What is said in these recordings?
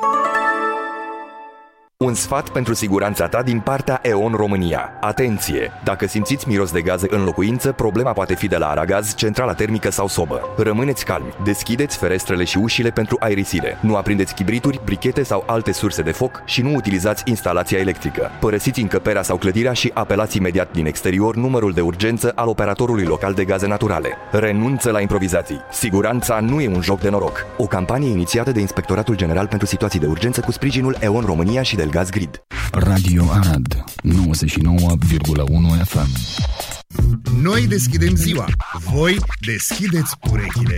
Thank you. Un sfat pentru siguranța ta din partea EON România. Atenție! Dacă simțiți miros de gaze în locuință, problema poate fi de la aragaz, centrala termică sau sobă. Rămâneți calmi, deschideți ferestrele și ușile pentru aerisire. Nu aprindeți chibrituri, brichete sau alte surse de foc și nu utilizați instalația electrică. Părăsiți încăperea sau clădirea și apelați imediat din exterior numărul de urgență al operatorului local de gaze naturale. Renunță la improvizații. Siguranța nu e un joc de noroc. O campanie inițiată de Inspectoratul General pentru Situații de Urgență cu sprijinul EON România și de Gaz Grid. Radio Arad 99,1 FM Noi deschidem ziua, voi deschideți urechile.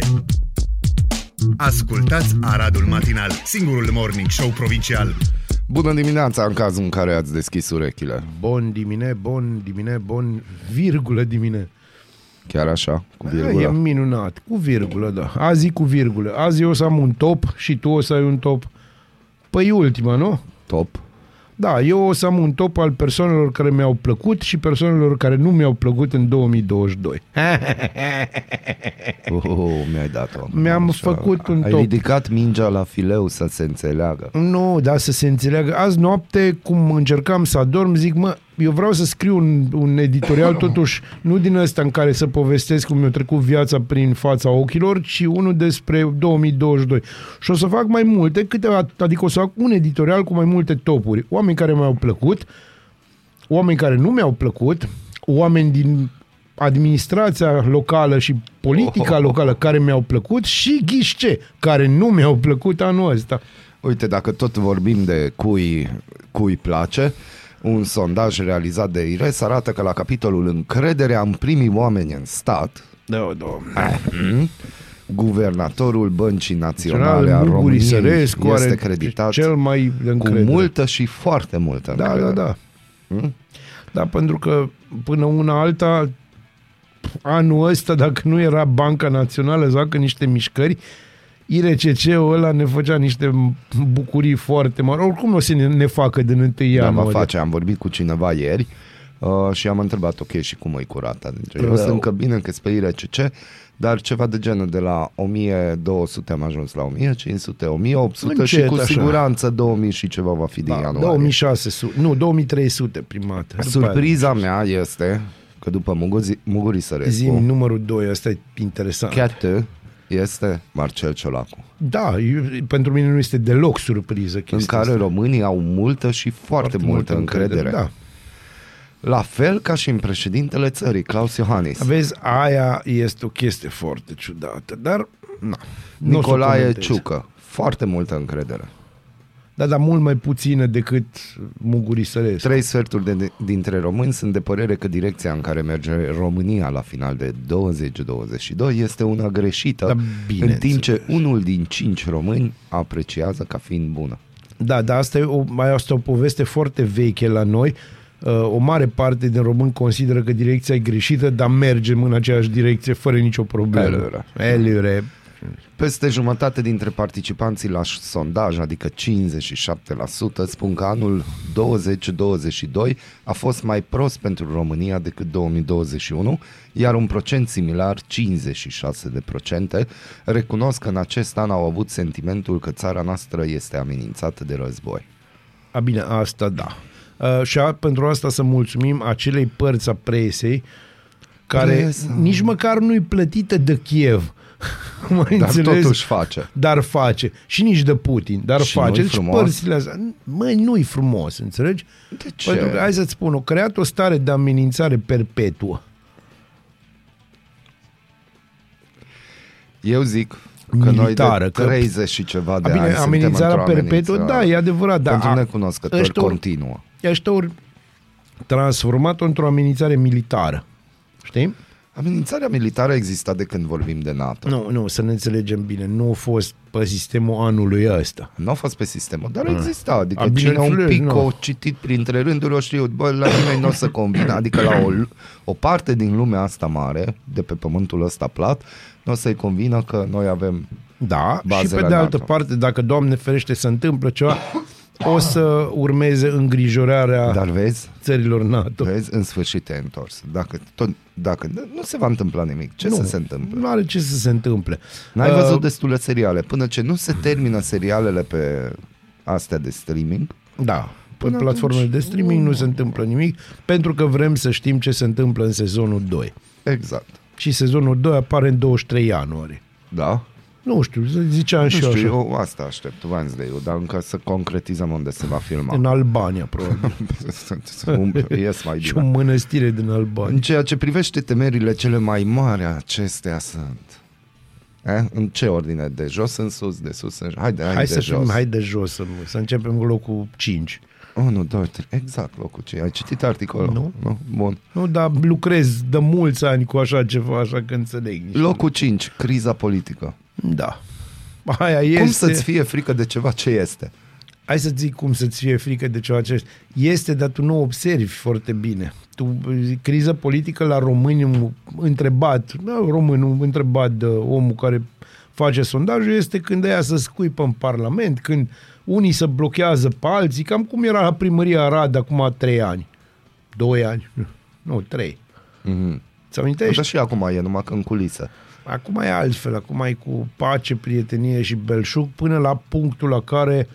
Ascultați Aradul Matinal, singurul morning show provincial. Bună dimineața în cazul în care ați deschis urechile. Bun dimine, bun dimine, bun virgulă dimine. Chiar așa, cu E virgulă. minunat, cu virgulă, da. Azi e cu virgulă. Azi eu o să am un top și tu o să ai un top. Păi ultima, nu? Top. Da, eu o să am un top al persoanelor care mi-au plăcut și persoanelor care nu mi-au plăcut în 2022. Oh, mi-ai dat-o. Mi-am făcut un Ai top. ridicat mingea la fileu să se înțeleagă. Nu, da, să se înțeleagă. Azi noapte, cum încercam să adorm, zic, mă, eu vreau să scriu un, un editorial, totuși, nu din ăsta în care să povestesc cum mi-a trecut viața prin fața ochilor, ci unul despre 2022. Și o să fac mai multe, câteva, adică o să fac un editorial cu mai multe topuri. Oameni care mi-au plăcut, oameni care nu mi-au plăcut, oameni din administrația locală și politica locală care mi-au plăcut și ghișce care nu mi-au plăcut anul ăsta. Uite, dacă tot vorbim de cui, cui place, un sondaj realizat de IRES arată că la capitolul încrederea în primii oameni în stat, Da, da. guvernatorul Băncii Naționale a Mugu României Risărescu este are creditat cel mai de cu încredere. multă și foarte multă Da, da, încredere. da. Hmm? Da, pentru că până una alta, anul ăsta, dacă nu era Banca Națională să facă niște mișcări, IRCC-ul ăla ne făcea niște bucurii foarte mari. Oricum nu o să ne, ne facă din 1 Da, ianuarie. mă face. Am vorbit cu cineva ieri uh, și am întrebat, ok, și cum e curata? Deci, eu Da. sunt încă bine că pe IRCC, dar ceva de genul de la 1200 am ajuns la 1500, 1800 și Încet, cu așa. siguranță 2000 și ceva va fi din Da, ianuarie. 2600, nu, 2300 prima dată. După Surpriza mea este că după Muguri, Muguri aia, Sărescu, Zi numărul 2, asta e interesant. chiar tu, este Marcel Ciolacu, Da, eu, pentru mine nu este deloc surpriză chestia în care asta. românii au multă și foarte, multă încredere. Da. La fel ca și în președintele țării, Claus Iohannis. Vezi, aia este o chestie foarte ciudată, dar na, nu o să o Nicolae comentez. Ciucă, foarte multă încredere. Da, dar mult mai puțină decât Mugurii Sărescu. Trei sferturi de, dintre români sunt de părere că direcția în care merge România la final de 2022 este una greșită, Da, în bineînțeles. timp ce unul din cinci români apreciază ca fiind bună. Da, dar asta e o, mai asta e o poveste foarte veche la noi. Uh, o mare parte din români consideră că direcția e greșită, dar mergem în aceeași direcție fără nicio problemă. Eliure. Eliure. Peste jumătate dintre participanții la sondaj, adică 57%, spun că anul 2022 a fost mai prost pentru România decât 2021, iar un procent similar, 56%, recunosc că în acest an au avut sentimentul că țara noastră este amenințată de război. A, bine, asta da. Uh, și a, pentru asta să mulțumim acelei părți a presei care Presa. nici măcar nu-i plătită de Kiev. Mai Dar înțeles? totuși face. Dar face. Și nici de Putin, dar Și face. nu-i Deci frumos? părțile astea, măi, nu-i frumos, înțelegi? De ce? Pentru că, hai să-ți spun, o creat o stare de amenințare perpetuă. Eu zic că Militară, noi de că- 30 și ceva de A, bine, ani suntem amenințarea într-o perpetuă, amenințare. da, e adevărat, dar Pentru a- necunoscători ăștia ori- continuă. Ăștia ori transformat-o într-o amenințare militară. Știi? Amenințarea militară exista de când vorbim de NATO. Nu, nu, să ne înțelegem bine. Nu a fost pe sistemul anului ăsta. Nu a fost pe sistemul, dar exista. Adică A, cine un bineînțeles, pic nu. o citit printre rânduri, o știu, bă, la nimeni nu o să convină. Adică la o, o parte din lumea asta mare, de pe pământul ăsta plat, nu o să-i convină că noi avem... Da, Bazele și pe de altă NATO. parte, dacă, Doamne ferește, se întâmplă ceva, o să urmeze îngrijorarea Dar vezi, țărilor NATO. vezi, în sfârșit te-ai întors. Dacă, tot, dacă nu se va întâmpla nimic, ce nu, să se întâmple? Nu are ce să se întâmple. N-ai Uh, văzut destule seriale. Până ce nu se termină serialele pe astea de streaming. Da. Pe Până platformele atunci, de streaming nu se întâmplă nimic pentru că vrem să știm ce se întâmplă în sezonul 2. Exact. Și sezonul 2 apare în 23 ianuarie. Da? Nu știu, să ziceam Nu și știu, eu așa. eu asta aștept, Wednesday-ul, dar încă să concretizăm unde se va filma. În Albania, probabil. Um, ies mai și bine. o mănăstire din Albania. În ceea ce privește temerile cele mai mari, acestea sunt. Eh? În ce ordine? De jos în sus, de sus în jos? Haide, hai, Hai de să jos. fim, hai de jos, să, să începem cu locul 5. 1, 2, 3, exact locul ce Ai citit articolul? Nu. nu? Bun. Nu, dar lucrez de mulți ani cu așa ceva, așa că înțeleg. niște- Locul 5, criza politică. Da. Aia este... Cum să-ți fie frică de ceva ce este? Hai să zic cum să-ți fie frică de ceva ce este, dar tu nu observi foarte bine. Tu, criza politică la români întrebat, da, românul întrebat de omul care face sondajul este când ea să scuipă în Parlament, când unii se blochează pe alții, cam cum era la primăria Arad acum trei ani. Doi ani. Nu, trei. Mm-hmm. Ți amintești? Dar și acum e, numai că în culisă. Acum e altfel, acum e cu pace, prietenie și belșug până la punctul la care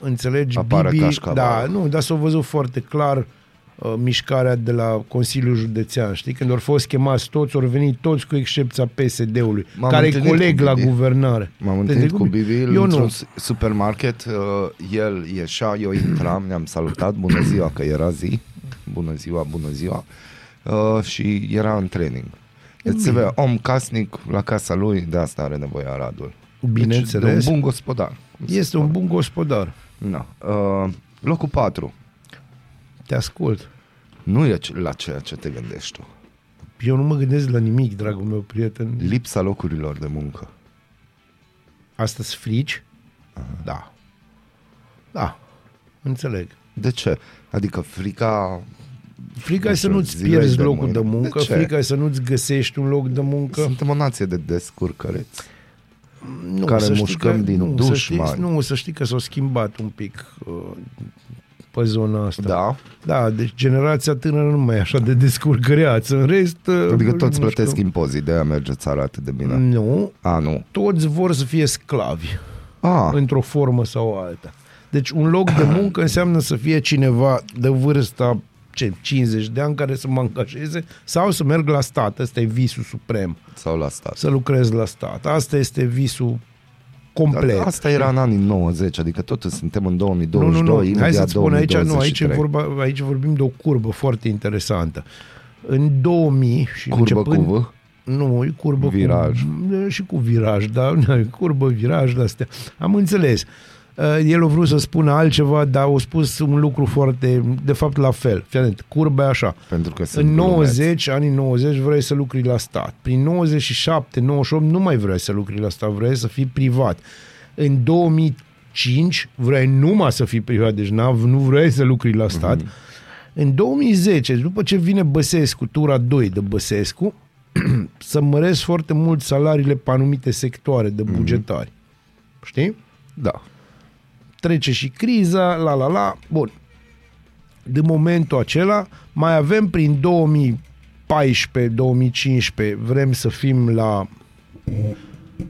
înțelegi Apară Bibi, cașcavalul. da, nu, dar s-a văzut foarte clar uh, mișcarea de la Consiliul Județean, știi? Când au fost chemați toți, au venit toți cu excepția PSD-ului, M-am care e întâlnit coleg cu la Bibi. guvernare. M-am Te întâlnit cu întâlni Bibi Eu într-un nu. s- supermarket, uh, el ieșea, eu intram, ne-am salutat, bună ziua, că era zi, bună ziua, bună ziua, uh, și era în training. Deci se vede, om casnic la casa lui, de asta are nevoie Aradul. Bineînțeles. Deci, de un bun gospodar. cum se Este un spune. bun gospodar. Na. Uh, locul 4. Te ascult. Nu e ce- la ceea ce te gândești tu. Eu nu mă gândesc la nimic, dragul meu prieten. Lipsa locurilor de muncă. Astăzi frici? Da. Da. Înțeleg. De ce? Adică frica... Frica Nu e să știu, nu-ți zilei pierzi de locul mâine. de muncă, De ce? frica e să nu-ți găsești un loc de muncă. Suntem o nație de descurcăreți. nu, care să știi mușcăm că, din nu, să dușmani. știi, nu, să știi că s-a schimbat un pic uh, pe zona asta. Da? Da, deci generația tânără nu mai e așa de descurcăreață. În rest... uh, Adică toți nu plătesc știu. impozit, de aia merge țara atât de bine. Nu, A, nu. toți vor să fie sclavi, A, într-o formă sau alta. Deci un loc de muncă înseamnă să fie cineva de vârsta ce, 50 de ani care să mă angajeze sau să merg la stat. Ăsta e visul suprem. sau la stat. Să lucrez la stat. Asta este visul complet. Dar asta era în anii 90, adică totul suntem în nu, 2022, nu, nu. Hai imediat să-ți spun aici, nu, aici, e 2023. vorba, aici vorbim de o curbă foarte interesantă. În 2000 și Curbă începând, cu V? Nu, e curbă Viraj. cu... Și cu viraj, da, curbă, viraj, de astea. Am înțeles. Uh, El a vrut să spună altceva, dar a spus un lucru foarte, de fapt la fel. Fii atent, curba e așa. Pentru că sunt În glumeți. 90, anii 90, vrei să lucri la stat. Prin 97, 98 nu mai vrei să lucri la stat, vrei să fii privat. În 2005 vrei numai să fii privat, deci n-av- nu vrei să lucri la stat. În 2010, după ce vine Băsescu, tura 2 de Băsescu, să măresc foarte mult salariile pe anumite sectoare de bugetari. Știi? Da. Trece și criza, la la la, bun. De momentul acela mai avem prin 2014-2015 vrem să fim la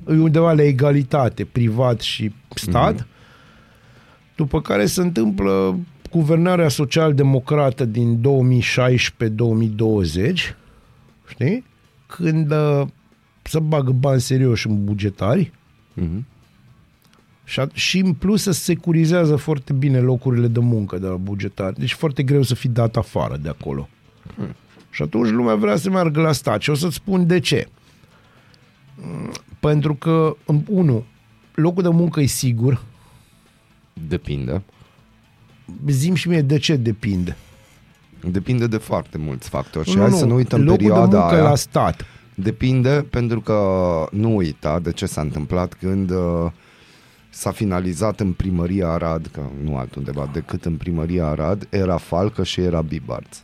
undeva la egalitate, privat și stat, mm-hmm. după care se întâmplă guvernarea social-democrată din 2016-2020, știi? Când uh, să bagă bani serioși în bugetari, Mhm. Și, a- și în plus se securizează foarte bine locurile de muncă de la bugetari. Deci e foarte greu să fii dat afară de acolo. Hmm. Și atunci lumea vrea să meargă la stat. Și o să-ți spun de ce. Mm, Pentru că, în- unu, locul de muncă e sigur. Depinde. Zim și mie de ce depinde. Depinde de foarte mulți factori. Și hai să nu uităm locul perioada de muncă aia. la stat. Depinde pentru că nu uita de ce s-a întâmplat când uh, s-a finalizat în primăria Arad, că nu altundeva decât în primăria Arad, era Falcă și era Bibarț.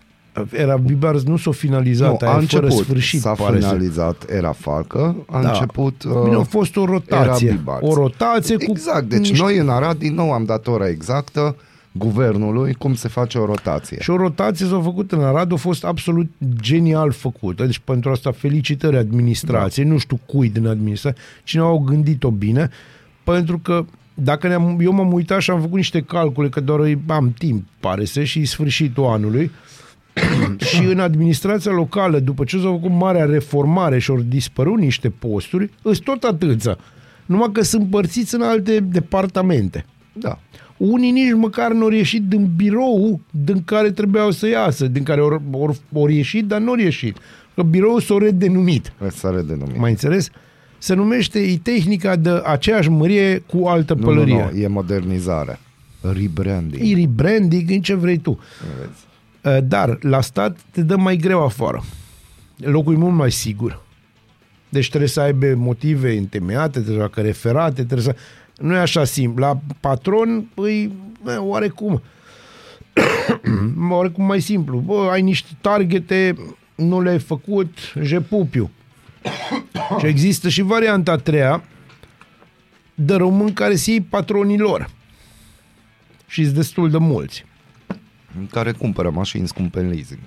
Era Bibars nu s-a finalizat, nu, aia a e fără început, sfârșit, s-a pare să- finalizat, era Falcă, a Da. început... Uh, Bine, a fost o rotație. era Bibarț. O rotație cu Exact, deci niște- noi în Arad din nou am dat ora exactă guvernului cum se face o rotație. Și o rotație s-a făcut în Arad, a fost absolut genial făcută. Deci pentru asta felicitări administrației, da. nu știu cui din administrație, cineva au gândit-o bine, pentru că dacă ne-am, eu m-am uitat și am făcut niște calcule, că doar îi- am timp, pare să, și e sfârșitul anului, și în administrația locală, după ce s-a făcut marea reformare și au dispărut niște posturi, îs tot atâția. Numai că sunt părțiți în alte departamente. Da. Unii nici măcar nu au ieșit din birou din care trebuiau să iasă, din care au, au, au ieșit, dar nu au ieșit. Că biroul s-a redenumit. S-a redenumit. Mai înțeles? Se numește e tehnica de aceeași mărie cu altă nu, pălărie. nu, nu, e modernizare. Rebranding. E rebranding în ce vrei tu. Vezi? Uh, Dar la stat te dă mai greu afară. Locul e mult mai sigur. Deci trebuie să aibă motive întemeiate, trebuie să facă referate, trebuie să... Nu e așa simplu. La patron, păi, bă, oarecum, oarecum mai simplu. Bă, ai niște targete, nu le-ai făcut, jepupiu. și există și varianta a treia de român care se iei patronii lor. Și sunt destul de mulți. Care cumpără mașini scumpe în leasing.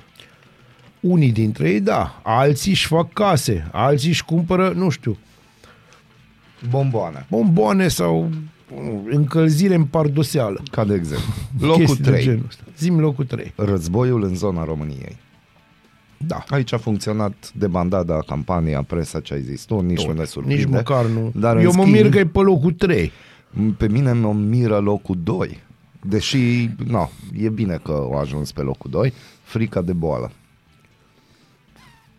Unii dintre ei, da. Alții își fac case. Alții își cumpără, nu știu, Bomboane. bomboane sau nu, încălzire în pardoseală. Ca de exemplu. Locul Chestii de 3. genul ăsta. Zim locul 3. Războiul în zona României. Da. Aici a funcționat debandada, campania, presa, ce ai zis tu, nici nu ne surprinde. Nici măcar nu. Dar, în Eu mă schimb, mir că e pe locul 3. Pe mine mă miră locul 2. Deși, no, e bine că au ajuns pe locul 2. Frica de boală.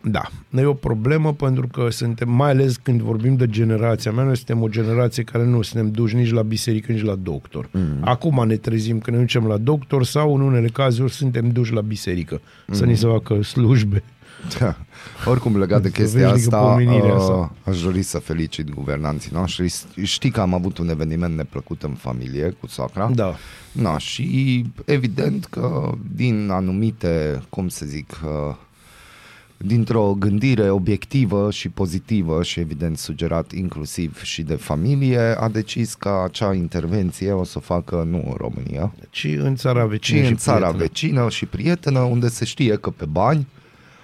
Da, e o problemă pentru că suntem, mai ales când vorbim de generația mea, noi suntem o generație care nu suntem duși nici la biserică, nici la doctor. Mm. Acum ne trezim că ne ducem la doctor sau în unele cazuri suntem duși la biserică mm. să ni se facă slujbe. Da. Oricum, legat de Să chestia vezi de asta, pomenirea uh, asta. aș dori să felicit guvernanții noștri. Știi că am avut un eveniment neplăcut în familie cu soacra. Da. Na, și evident că din anumite, cum să zic, uh, dintr-o gândire obiectivă și pozitivă și evident sugerat inclusiv și de familie, a decis că acea intervenție o să o facă nu în România, Ci în țara ci vecină și în țara prietenă. vecină și prietenă, unde se știe că pe bani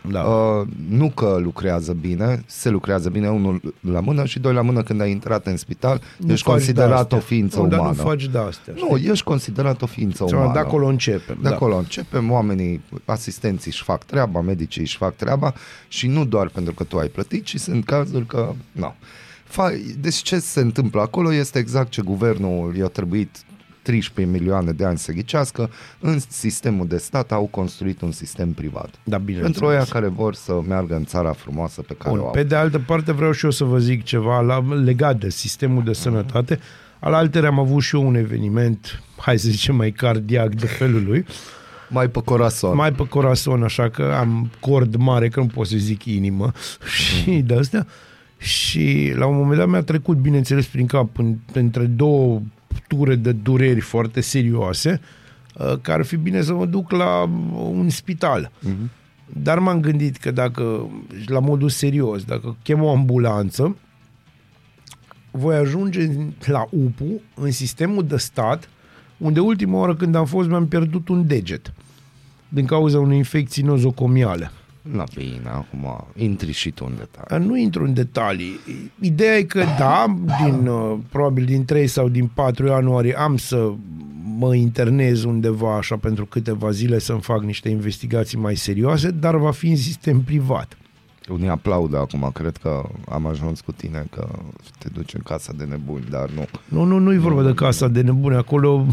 Da. Uh, nu că lucrează bine, se lucrează bine unul la mână și doi la mână când ai intrat în spital, Nu ești faci considerat de-astea. o ființă nu, Dar umană. nu faci de astea. nu, ești considerat o ființă știi? umană. De acolo începem. De da. acolo începem, oamenii, asistenții își fac treaba, medicii își fac treaba și nu doar pentru că tu ai plătit, ci sunt cazuri că, nu. Fa- deci ce se întâmplă acolo este exact ce guvernul i-a trebuit 13 milioane de ani să ghicească, în sistemul de stat au construit un sistem privat. Da, bine. Pentru aia care vor să meargă în țara frumoasă pe care Bun, o au. pe de altă parte vreau și eu să vă zic ceva la, legat de sistemul de sănătate. Al altere am avut și eu un eveniment, hai să zicem mai cardiac de felul lui, Mai pe corazon. mai pe corazon, așa că am cord mare, că nu pot să zic inimă și de astea. Și la un moment dat mi-a trecut, bineînțeles, prin cap în, între două ture de dureri foarte serioase, uh, că ar fi bine să mă duc la un spital. Mhm. Dar m-am gândit că dacă, la modul serios, dacă chem o ambulanță, voi ajunge la UPU, în sistemul de stat, unde ultima oară când am fost mi-am pierdut un deget din cauza unei infecții nozocomiale. Na bine, acum intri și tu în detalii. Nu intru în detalii. Ideea e că da, din, uh, probabil din 3 sau din 4 ianuarie am să mă internez undeva așa pentru câteva zile să-mi fac niște investigații mai serioase, dar va fi în sistem privat. Unii aplaudă acum, cred că am ajuns cu tine, că te duci în casa de nebuni, dar nu. Nu, nu, nu e vorba de casa de nebune, acolo,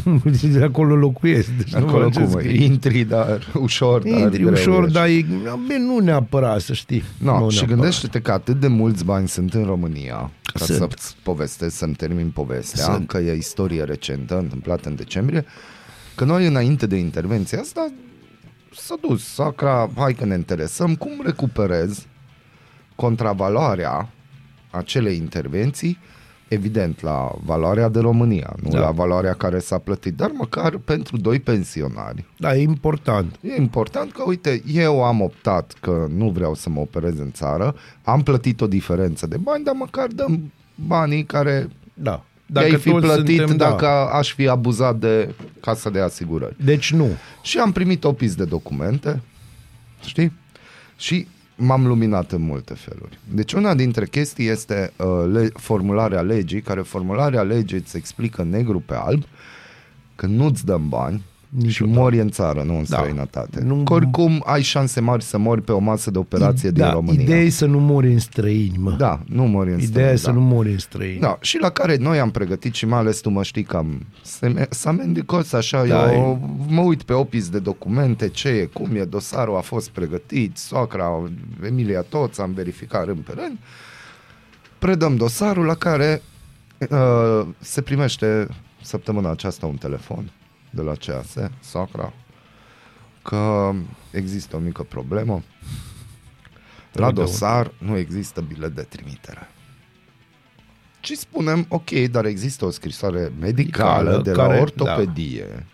de acolo locuiesc. Deci nu Acolo vă faceți cum că e? Intri, dar ușor, dar Intri greu ușor, ești. dar e, bine, nu neapărat, să știi. No, nu și neapărat. gândește-te că atât de mulți bani sunt în România, ca Sunt. să-ți povestesc, să-mi termin povestea, Sunt. că e istorie recentă, întâmplată în decembrie, că noi înainte de intervenția asta s-a dus sacra, hai că ne interesăm, cum recuperez contravaloarea acelei intervenții, evident la valoarea de România, nu Da. la valoarea care s-a plătit, dar măcar pentru doi pensionari. Da, e important. E important că, uite, eu am optat că nu vreau să mă operez în țară, am plătit o diferență de bani, dar măcar dăm banii care Da. dacă ai fi toți plătit suntem, dacă Da. aș fi abuzat de casa de asigurări. Deci nu. Și am primit o pis de documente, știi? Și m-am luminat în multe feluri. Deci una dintre chestii este uh, le- formularea legii, care formularea legii îți explică negru pe alb că nu-ți dăm bani și mori în țară, nu în Da. străinătate. Nu- Că oricum ai șanse mari să mori pe o masă de operație din da, România. Ideea e să nu mori în străini, mă. Da, nu mori în Ideea e să străini, nu da. mori în străini. Da, și la care noi am pregătit și mai ales tu mă știi că am seme- s-a mendicos așa, Da, eu mă uit pe opis de documente, ce e, cum e, dosarul a fost pregătit, soacra, Emilia toți, am verificat rând pe rând, predăm dosarul la care uh, se primește săptămâna aceasta un telefon de la CAS, soacra, că există o mică problemă. La Unde? dosar nu există bilet de trimitere. Și spunem, ok, dar există o scrisoare medicală Medicală, de la care- ortopedie,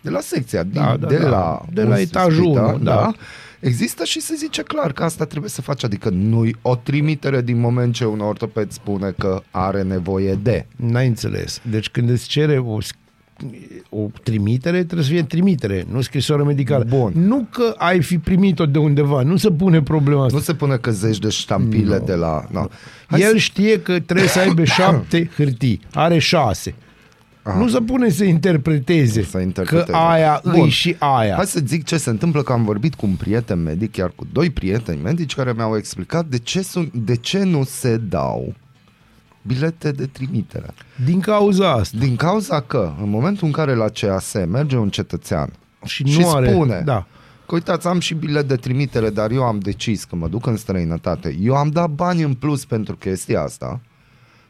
de la secția, din, Da, da, de, da. la, De la un etajul spital, unu, da. Există și se zice clar că asta trebuie să faci, adică nu o trimitere din moment ce un ortoped spune că are nevoie de. N-ai înțeles. Deci când îți cere o, sc- o trimitere, trebuie să fie trimitere, nu scrisoare medicală. Bun. Nu că ai fi primit-o de undeva, nu se pune problema asta. Nu se pune că zeci de ștampile de la... No. Hai El să- știe că trebuie să aibă șapte hârtii, are șase. Nu se pune să interpreteze, Să interpreteze. că aia Bun. îi și aia. Hai să zic ce se întâmplă, că am vorbit cu un prieten medic, chiar cu doi prieteni medici, care mi-au explicat de ce, sunt, de ce nu se dau bilete de trimitere. Din cauza asta. Din cauza că, în momentul în care la CAS merge un cetățean Și nu și are- spune da. că uitați, am și bilet de trimitere, dar eu am decis că mă duc în străinătate, eu am dat bani în plus pentru chestia asta,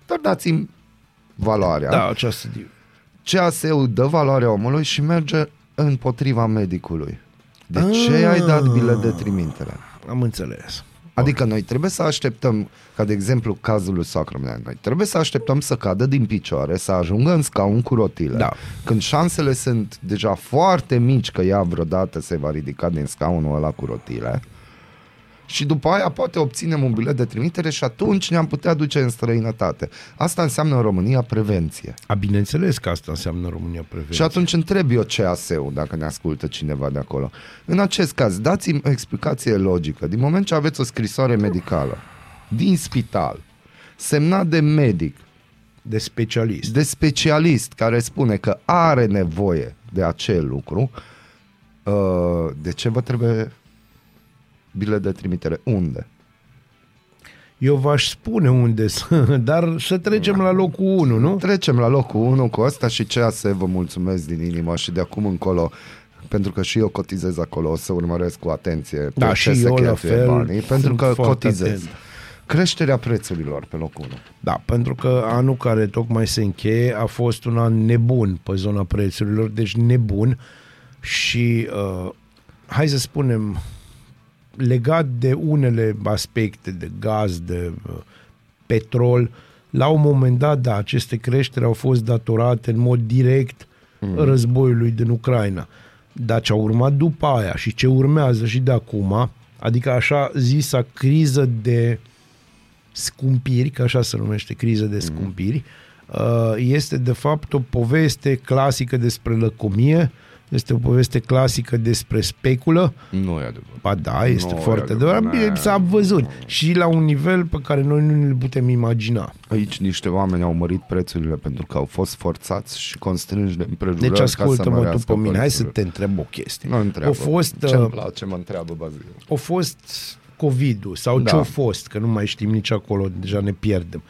dar dați-mi valoarea. Da, această CAS-ul dă valoarea omului și merge împotriva medicului. De ce Ah. ai dat bilet de trimitere? Am înțeles. Adică noi trebuie să așteptăm, ca de exemplu cazul lui Sacrament, noi trebuie să așteptăm să cadă din picioare, să ajungă în scaun cu rotile, Da. când șansele sunt deja foarte mici că ea vreodată se va ridica din scaunul ăla cu rotile. Și după aia poate obținem un bilet de trimitere și atunci ne-am putea duce în străinătate. Asta înseamnă în România prevenție. A, bineînțeles că asta înseamnă România prevenție. Și atunci întreb eu CAS-ul, dacă ne ascultă cineva de acolo. În acest caz, dați-mi o explicație logică. Din moment ce aveți o scrisoare medicală din spital, semnat de medic, De specialist. de specialist care spune că are nevoie de acel lucru, uh, de ce vă trebuie bilet de trimitere? Unde? Eu v-aș spune unde să, dar să trecem la locul 1, nu? Trecem la locul 1 cu asta și CAS vă mulțumesc din inimă și de acum încolo pentru că și eu cotizez acolo, o să urmăresc cu atenție pe Da, ce și se eu la cheltuie fel, banii, pentru sunt că foarte cotizez. atent. Creșterea prețurilor pe locul 1. Da, pentru că anul care tocmai se încheie a fost un an nebun pe zona prețurilor, deci nebun și uh, hai să spunem legat de unele aspecte de gaz, de uh, petrol, la un moment dat, da, aceste creșteri au fost datorate în mod direct mm. războiului din Ucraina. Dar ce a urmat după aia și ce urmează și de acum, adică așa zisa criză de scumpiri, că așa se numește criză de scumpiri, uh, este de fapt o poveste clasică despre lăcomie, este o poveste clasică despre speculă, Nu e adevărat. Ba da, este Nu, foarte e adevărat. adevărat. Bine, s-a văzut. Și la un nivel pe care noi nu ne putem imagina. Aici niște oameni au mărit prețurile pentru că au fost forțați și constrânși de împrejurări Deci ca să ascultă-mă tu mărească pe mine. Hai să prețurile. te întreb o chestie. Nu întreabă. A fost, Ce-mi uh, place, mă întreabă Bazil. a fost COVID-ul sau Da. ce a fost, că nu mai știm nici acolo, deja ne pierdem.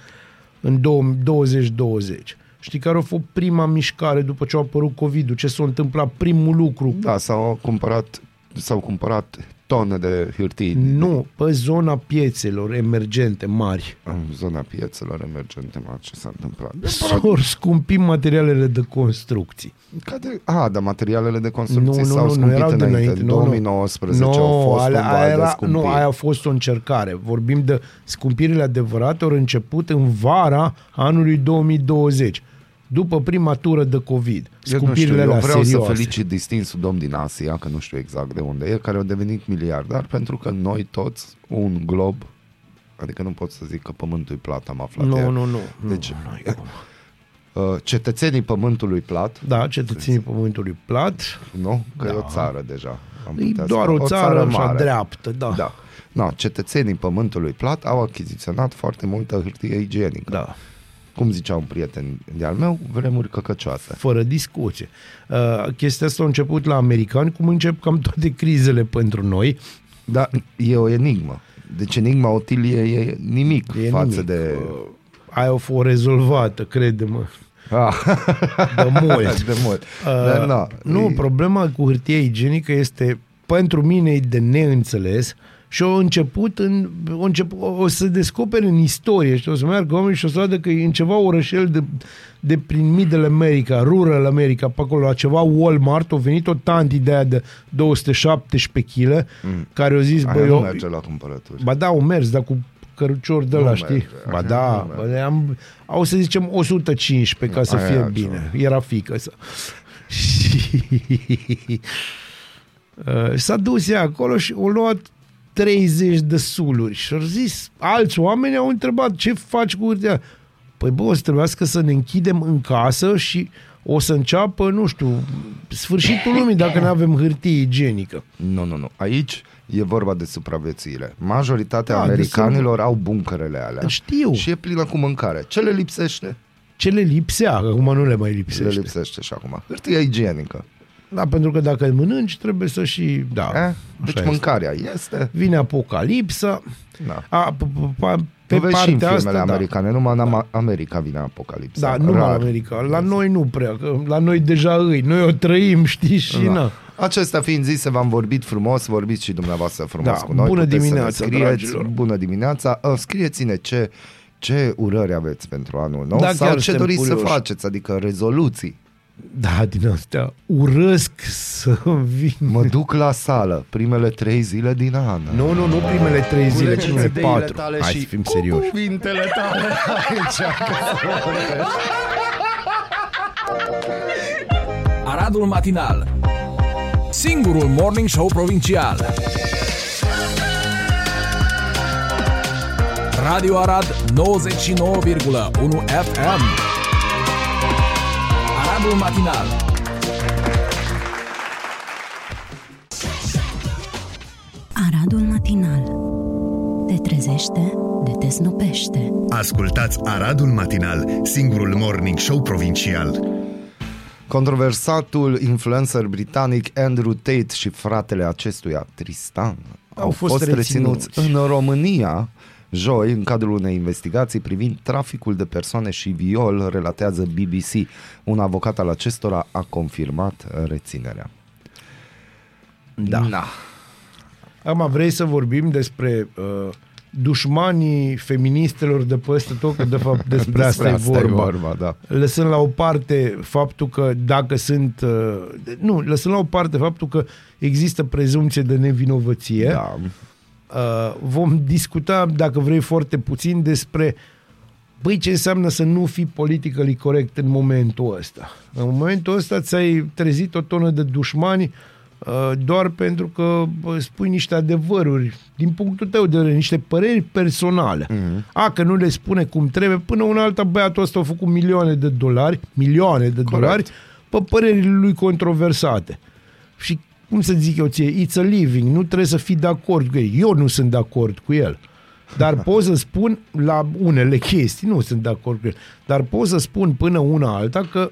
În 2020. Știi care a fost prima mișcare după ce a apărut COVID-ul? Ce s-a întâmplat? Primul lucru. Da, s-au cumpărat, s-au cumpărat tone de hârtii Nu, pe zona piețelor emergente mari. în zona piețelor emergente, mă, ce s-a întâmplat. S-au scumpit materialele de construcții. Ca de, a, dar materialele de construcții Nu, nu, s-au nu, nu, scumpit erau de înainte. înainte. În Nu, nu. 2019 Nu, au fost alea- un val aia de era, scumpiri. nu, aia a fost o încercare. Vorbim de scumpirile adevărate, au început în vara anului 2020, după prima tură de COVID. Eu nu știu, Scumpirile eu alea vreau serioase. să felicit distinsul domn din Asia, că nu știu exact de unde e, care au devenit miliardar, pentru că noi toți, un glob, adică nu pot să zic că pământul e plat, am aflat Nu, ieri. nu, nu. Deci, nu, nu, eu- Uh, cetățenii pământului plat, Da, cetățenii Pământului Plat, nu? Că Da. e o țară deja. am E putea doar spune. o țară, așa dreaptă, da. Da. No, cetățenii pământului plat au achiziționat foarte multă hârtie igienică. da. Cum zicea un prieten de-al meu, vremuri căcăcioase. fără discuție. Uh, chestia asta a început la americani, cum încep cam toate crizele pentru noi. Dar e o enigmă. Deci enigma Otilie e nimic E față nimic. de... Uh, aia a fost rezolvată, crede-mă, Ah, de mult. de mult. Uh, Dar, na, nu, e- problema cu hârtia igienică este, pentru mine, e de neînțeles și au început, în, au început o, o să descopere în istorie și o să meargă oameni și o să vadă că e în ceva orășel de, de prin Middle America, Rural America, pe acolo, la ceva Walmart, a venit o tanti de aia de 217 kg, mm. care au zis, bă, Aia nu eu, merge la cumpărături. Ba da, au mers, dar cu cărucior de Nu la, merge, știi? Ba așa da, nu bă, am, au să zicem 115 ca să Aia fie e bine. Era fică să. Și uh, s-a dus ea acolo și au luat 30 de suluri și au zis, alți oameni au întrebat ce faci cu hârtia? Păi bă, o să trebuiască să ne închidem în casă și o să înceapă, nu știu, sfârșitul lumii dacă nu avem hârtie igienică. Nu, nu, nu. Aici e vorba de supraviețuire. Majoritatea Da, americanilor au buncărele alea. Știu. Și e plină cu mâncare. Ce le lipsește? Ce le lipsea, că acum nu le mai Le lipsește. lipsește și acum. Hârtia igienică. Da, pentru că dacă îl mănânci, trebuie să și... Da, Eh? așa Deci este. mâncarea este. Vine apocalipsa. Da. A, p- p- p- pe Pe vezi și în partea filmele asta, da. americane, numai în Ama- America vine apocalipsa. Da, numai în Rar. America. La noi nu prea, că la noi deja îi. Noi o trăim, știi, și Da. na. Acestea fiind zise, v-am vorbit frumos, vorbiți și dumneavoastră frumos Da, cu noi. bună puteți să ne dimineața, scrieți, dragilor. Bună dimineața. Uh, Scrieți-ne ce, ce urări aveți pentru anul nou Da, sau chiar ce suntem doriți să curioși. faceți, adică rezoluții. Da, din astea. Urăsc să vin. Mă duc la sală primele trei zile din an. Nu, nu, nu primele trei zile, ci Culegeți primele ideile patru. tale Hai și să fim cu serioși. cuvintele tale aici. Aradul Matinal Singurul Morning Show Provincial Radio Arad 99,1 FM Aradul Matinal Aradul matinal. Te trezește, de te snopește. Ascultați Aradul Matinal, singurul morning show provincial. Controversatul influencer britanic Andrew Tate și fratele acestuia, Tristan, au, Au fost, fost reținuți reținuți. în România joi în cadrul unei investigații privind traficul de persoane și viol, relatează BBC. Un avocat al acestora a confirmat reținerea. Da. Na. Acum vrei să vorbim despre uh, dușmanii feministelor de peste tot, că de fapt despre, asta, e vorba. vorba da. Lăsând la o parte faptul că dacă sunt... Uh, nu, lăsând la o parte faptul că există prezumție de nevinovăție, da. Uh, vom discuta, dacă vrei, foarte puțin despre Băi, ce înseamnă să nu fii politically corect în momentul ăsta? În momentul ăsta ți-ai trezit o tonă de dușmani uh, doar pentru că bă, spui niște adevăruri, din punctul tău de vedere, niște păreri personale. Mm-hmm. A, că nu le spune cum trebuie, până una alta băiatul ăsta a făcut milioane de dolari, milioane de dolari, pe părerile lui controversate. Și cum să zic eu ție, it's a living, nu trebuie să fii de acord cu el. Eu nu sunt de acord cu el. Dar pot să spun la unele chestii, nu sunt de acord cu el, dar pot să spun până una alta că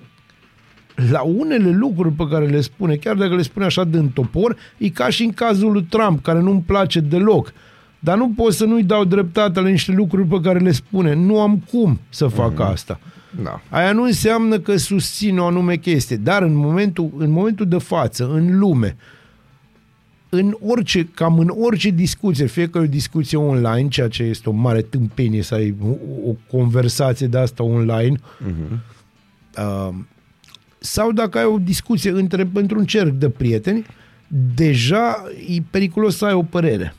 la unele lucruri pe care le spune, chiar dacă le spune așa de întopor, e ca și în cazul lui Trump, care nu-mi place deloc. Dar nu pot să nu-i dau dreptate la niște lucruri pe care le spune. Nu am cum să fac mm-hmm. asta. Da. Aia nu înseamnă că susțin o anume chestie, dar în momentul, în momentul de față, în lume, în orice, cam în orice discuție, fie că e o discuție online, ceea ce este o mare tâmpenie să ai o, o conversație de asta online, uh-huh. uh, sau dacă ai o discuție între, pentru un cerc de prieteni, deja e periculos să ai o părere.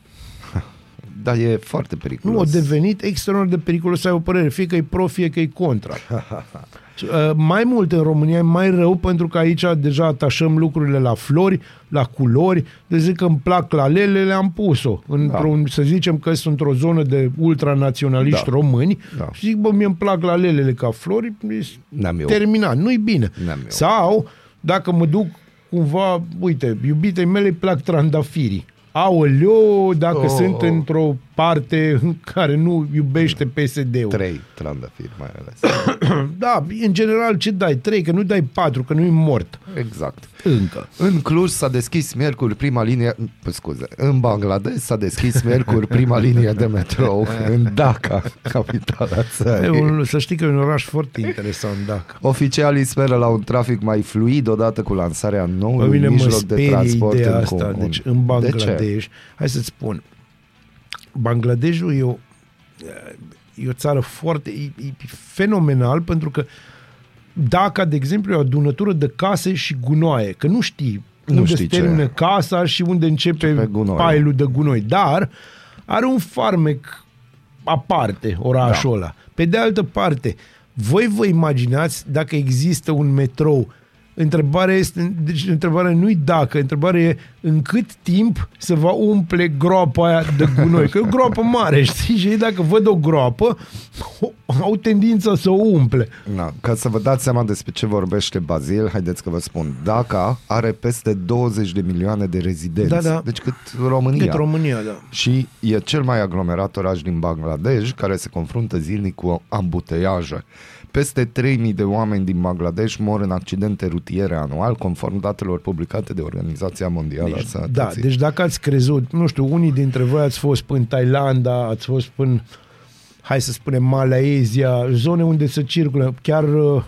Dar e foarte Nu, periculos. a devenit extraordinar de periculos să ai o părere, fie că e pro, fie că e contra. Uh, mai mult în România e mai rău pentru că aici deja atașăm lucrurile la flori, la culori. De zic că îmi plac la lele, le-am pus-o. Într-un, da. Să zicem că sunt într-o zonă de ultranaționaliști Da. români Da. și zic, bă, mie îmi plac la lelele ca flori, e N-am eu. terminat, nu-i bine. N-am eu. Sau, dacă mă duc cu cumva, uite, iubitei mele îi plac trandafirii. Aoleo, dacă Oh. oh. sunt într-o parte în care nu iubește PSD-ul. Trei trandafiri mai ales. Da, în general ce dai? Trei, că nu dai patru, că nu-i mort. Exact. Încă. În Cluj s-a deschis miercuri prima linie, pă, scuze, în Bangladesh s-a deschis miercuri prima linie de metrou în Dhaka, capitala E țării. un, să știi că e un oraș foarte interesant, dacă. Oficialii speră la un trafic mai fluid odată cu lansarea Pe noului mine mă mijloc de sperie transport ideea în asta. comun. Deci în De ce? Bangladesh, hai să-ți spun, Bangladeshul e o, e o țară foarte e, e fenomenal pentru că Dhaka, de exemplu, e o adunătură de case și gunoaie, că nu știi Nu unde știi se termină ce. casa și unde începe, Începe gunoiul. pailul de gunoi, dar are un farmec aparte orașul da. ăla. Pe de altă parte, voi vă imaginați dacă există un metrou Întrebarea este, deci întrebarea nu-i dacă, întrebarea e în cât timp se va umple groapa aia de gunoi. Că e o groapă mare, știi? Și ei dacă văd o groapă, au tendința să o umple. Na, ca să vă dați seama despre ce vorbește Bazil, haideți că vă spun. Dhaka are peste 20 de milioane de rezidenți. Da, da. Deci cât România. Cât România, da. și e cel mai aglomerat oraș din Bangladesh care se confruntă zilnic cu ambuteiaje. Peste 3000 de oameni din Bangladesh mor în accidente rutiere anual, conform datelor publicate de Organizația Mondială a Deci, da, Sănătății. deci dacă ați crezut, nu știu, unii dintre voi ați fost până în Thailanda, ați fost până, hai să spunem, Malaezia, zone unde se circulă, chiar, uh,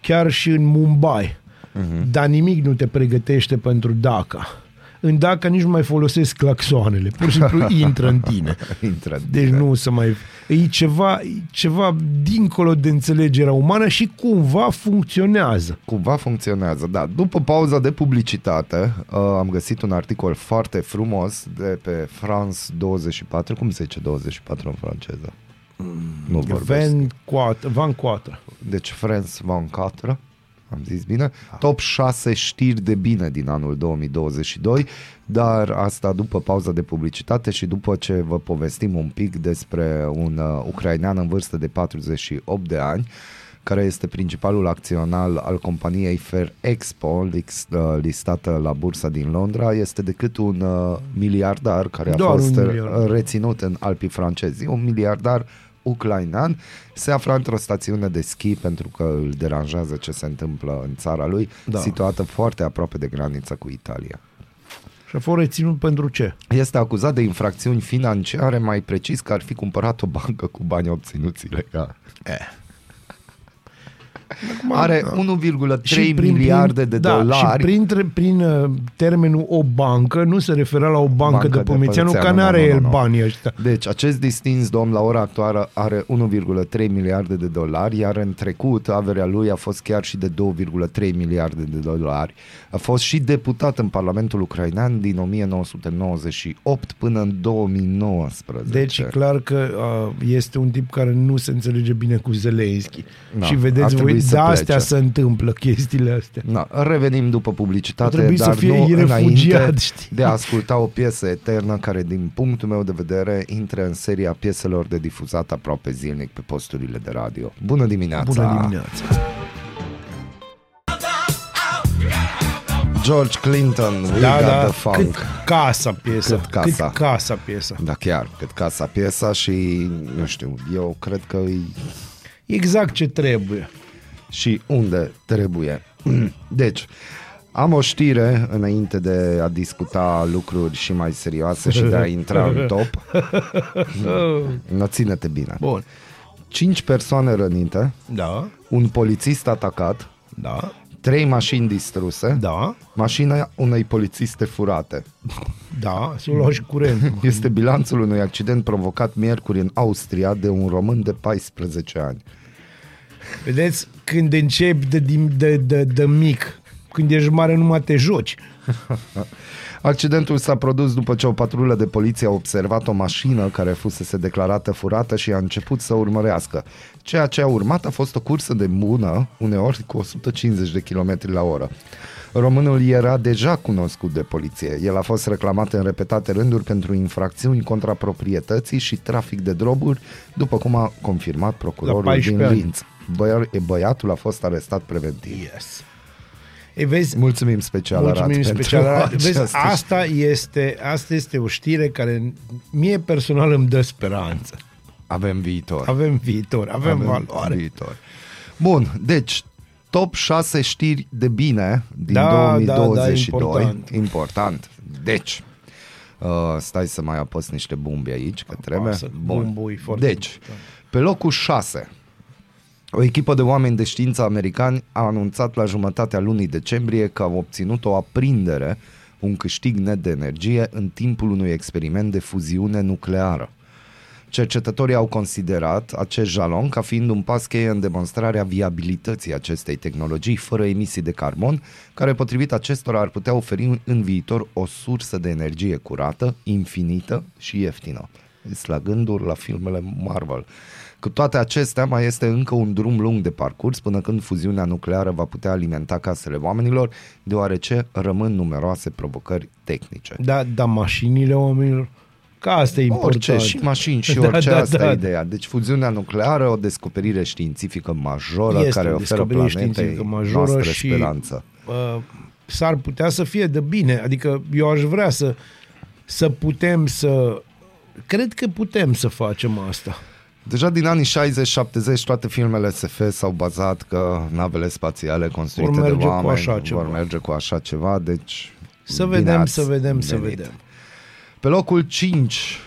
chiar și în Mumbai. Uh-huh. Dar nimic nu te pregătește pentru Dhaka. În Dhaka nici nu mai folosesc claxoanele, pur și simplu intră în tine. Intră în Deci tine. nu să mai... E ceva, e ceva dincolo de înțelegerea umană și cumva funcționează. Cumva funcționează, da. După pauza de publicitate, uh, am găsit un articol foarte frumos de pe France 24. Cum se zice 24 în franceză? Nu vorbesc. Van Quattro, Van Quattro. Deci France 24, am zis bine, top 6 știri de bine din anul 2022, dar asta după pauza de publicitate și după ce vă povestim un pic despre un uh, ucrainean în vârstă de 48 de ani, care este principalul acționar al companiei Fair Expo, lix- uh, listată la bursa din Londra, este decât un uh, miliardar care a Doar fost un uh, miliardar. reținut în Alpii francezi. Un miliardar ucrainean se afla într-o stațiune de schi pentru că îl deranjează ce se întâmplă în țara lui, da. Da. situată foarte aproape de granița cu Italia. Și a fost reținut pentru ce? Este acuzat de infracțiuni financiare, mai precis că ar fi cumpărat o bancă cu bani obținuți ilegal. Are 1,3 miliarde de da, dolari. Și prin, prin uh, termenul o bancă nu se referă la o bancă, Bancă de de Pămețeanu, că Pămețeanu, nu are nu, nu, el nu. banii ăștia. Deci, acest distins domn la ora actuală are 1,3 miliarde de dolari, iar în trecut averea lui a fost chiar și de 2,3 miliarde de dolari. A fost și deputat în Parlamentul ucrainean din 1998 până în 2019. Deci e clar că uh, este un tip care nu se înțelege bine cu Zelenski. Da, și ar vedeți trebui voi, să de astea plece. se întâmplă chestiile astea. Na, revenim după publicitate, Ar trebui să dar fie nu refugiat, înainte știi? de a asculta o piesă eternă care, din punctul meu de vedere, intră în seria pieselor de difuzat aproape zilnic pe posturile de radio. Bună dimineața! Bună dimineața! George Clinton, We Da, Got da, the Funk. cât casa piesa. Cât casa. Cât casa piesa. Da, chiar, cât casa piesa și, nu știu, eu cred că îi... Exact ce trebuie. Și unde trebuie. Deci, am o știre înainte de a discuta lucruri și mai serioase și de a intra în top. No, ține-te bine. Bun. Cinci persoane rănite, Da, un polițist atacat, da, trei mașini distruse, da, mașina unei polițiste furate. da, să o luau și curent. Este bilanțul unui accident provocat miercuri în Austria de un român de 14 ani. Vedeți, când începi de, de, de, de, de mic, când ești mare, numai te joci. Accidentul s-a produs după ce o patrulă de poliție a observat o mașină care fusese declarată furată și a început să urmărească. Ceea ce a urmat a fost o cursă de bună, uneori cu 150 de km la oră. Românul era deja cunoscut de poliție. El a fost reclamat în repetate rânduri pentru infracțiuni contra proprietății și trafic de droguri, după cum a confirmat La procurorul 14 din ani. Linz. Băia- băiatul a fost arestat preventiv. Yes. Ei, vezi, Mulțumim special Mulțumim Arad special. pentru Arad. Vezi, această asta este, asta este o știre care mie personal îmi dă speranță. Avem viitor. Avem viitor, avem, avem valoare. viitor. Bun, deci top 6 știri de bine din Da, da, 2022. da, important. important. Deci, uh, stai să mai apăs niște bumbi aici, că trebuie. Apasă, bumbui, foarte Deci, important. pe locul 6, o echipă de oameni de știință americani a anunțat la jumătatea lunii decembrie că au obținut o aprindere, un câștig net de energie, în timpul unui experiment de fuziune nucleară. Cercetătorii au considerat acest jalon ca fiind un pas cheie în demonstrarea viabilității acestei tehnologii fără emisii de carbon, care potrivit acestora ar putea oferi în viitor o sursă de energie curată, infinită și ieftină. Este la gânduri la filmele Marvel. Cu toate acestea, mai este încă un drum lung de parcurs până când fuziunea nucleară va putea alimenta casele oamenilor, deoarece rămân numeroase provocări tehnice. Da, da, mașinile oamenilor, că asta e important. Orice, și mașini și Da, orice, da, asta da. e ideea. Deci fuziunea nucleară, o descoperire științifică majoră Este care o oferă descoperire planetei științifică majoră noastre și- speranță. uh, s-ar putea să fie de bine. Adică eu aș vrea să, să putem să... Cred că putem să facem asta. Deja din anii 60-70 toate filmele SF s-au bazat că navele spațiale construite Vor merge de cu oameni așa ceva. vor merge cu așa ceva, deci Să bine vedem, ați să vedem, să venit. vedem. Pe locul 5,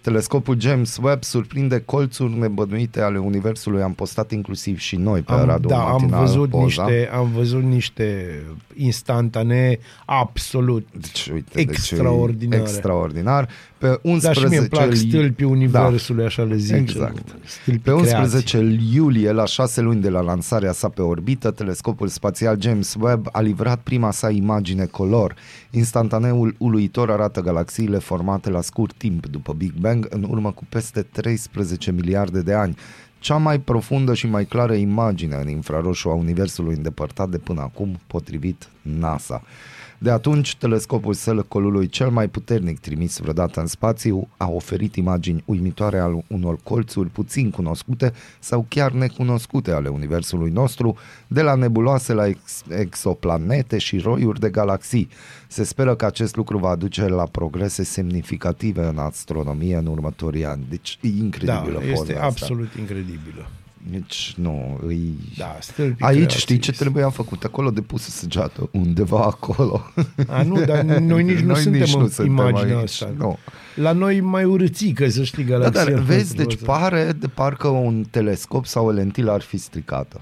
telescopul James Webb surprinde colțuri nebănuite ale Universului. Am postat inclusiv și noi pe Am, Radul da, am Matinal văzut, poza. niște, am văzut niște instantanee absolut Deci, uite, extraordinare. Deci, e extraordinar. Pe Dar 11 și mie îmi plac stâlpii universului, așa le zice. Exact. Stâlpii Pe 11 creației. iulie, la șase luni de la lansarea sa pe orbită, telescopul spațial James Webb a livrat prima sa imagine color. Instantaneul uluitor arată galaxiile formate la scurt timp după Big Bang, în urmă cu peste 13 miliarde de ani. Cea mai profundă și mai clară imagine în infraroșu a Universului îndepărtat de până acum, potrivit NASA. De atunci, telescopul Selecolului, cel mai puternic trimis vreodată în spațiu, a oferit imagini uimitoare al unor colțuri puțin cunoscute sau chiar necunoscute ale Universului nostru, de la nebuloase la ex- exoplanete și roiuri de galaxii. Se speră că acest lucru va aduce la progrese semnificative în astronomie în următorii ani. Deci e Da, incredibilă poza este asta. absolut incredibilă. Deci, nu, îi... Da, stâlpii Aici creației. știi ce trebuia făcut? Acolo de pusă săgeată, undeva acolo. A, nu, dar noi nici nu Noi suntem nici nu în suntem imaginea aici, asta. nu. La noi mai urățică, să știi, Da, galaxia. dar vezi, noastră. deci pare de parcă un telescop sau o lentilă ar fi stricată.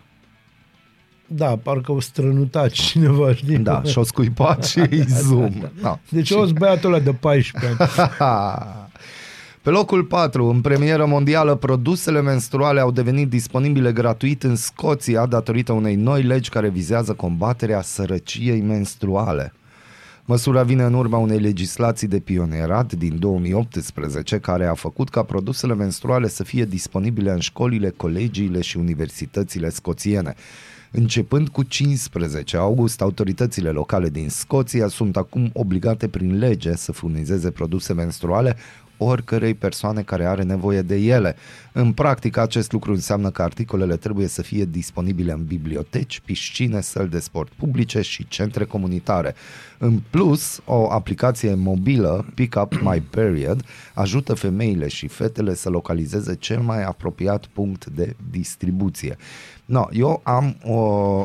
Da, parcă o strănutat cineva, știi? Da, și o scuipat și îi zoom. Da. Deci o băiatul ăla de 14 ani. Pe locul 4, în premieră mondială, produsele menstruale au devenit disponibile gratuit în Scoția datorită unei noi legi care vizează combaterea sărăciei menstruale. Măsura vine în urma unei legislații de pionierat din 2018 care a făcut ca produsele menstruale să fie disponibile în școlile, colegiile și universitățile scoțiene. Începând cu 15 august, autoritățile locale din Scoția sunt acum obligate prin lege să furnizeze produse menstruale oricărei persoane care are nevoie de ele. În practică, acest lucru înseamnă că articolele trebuie să fie disponibile în biblioteci, piscine, săli de sport publice și centre comunitare. În plus, o aplicație mobilă, Pick Up My Period, ajută femeile și fetele să localizeze cel mai apropiat punct de distribuție. No, eu am o,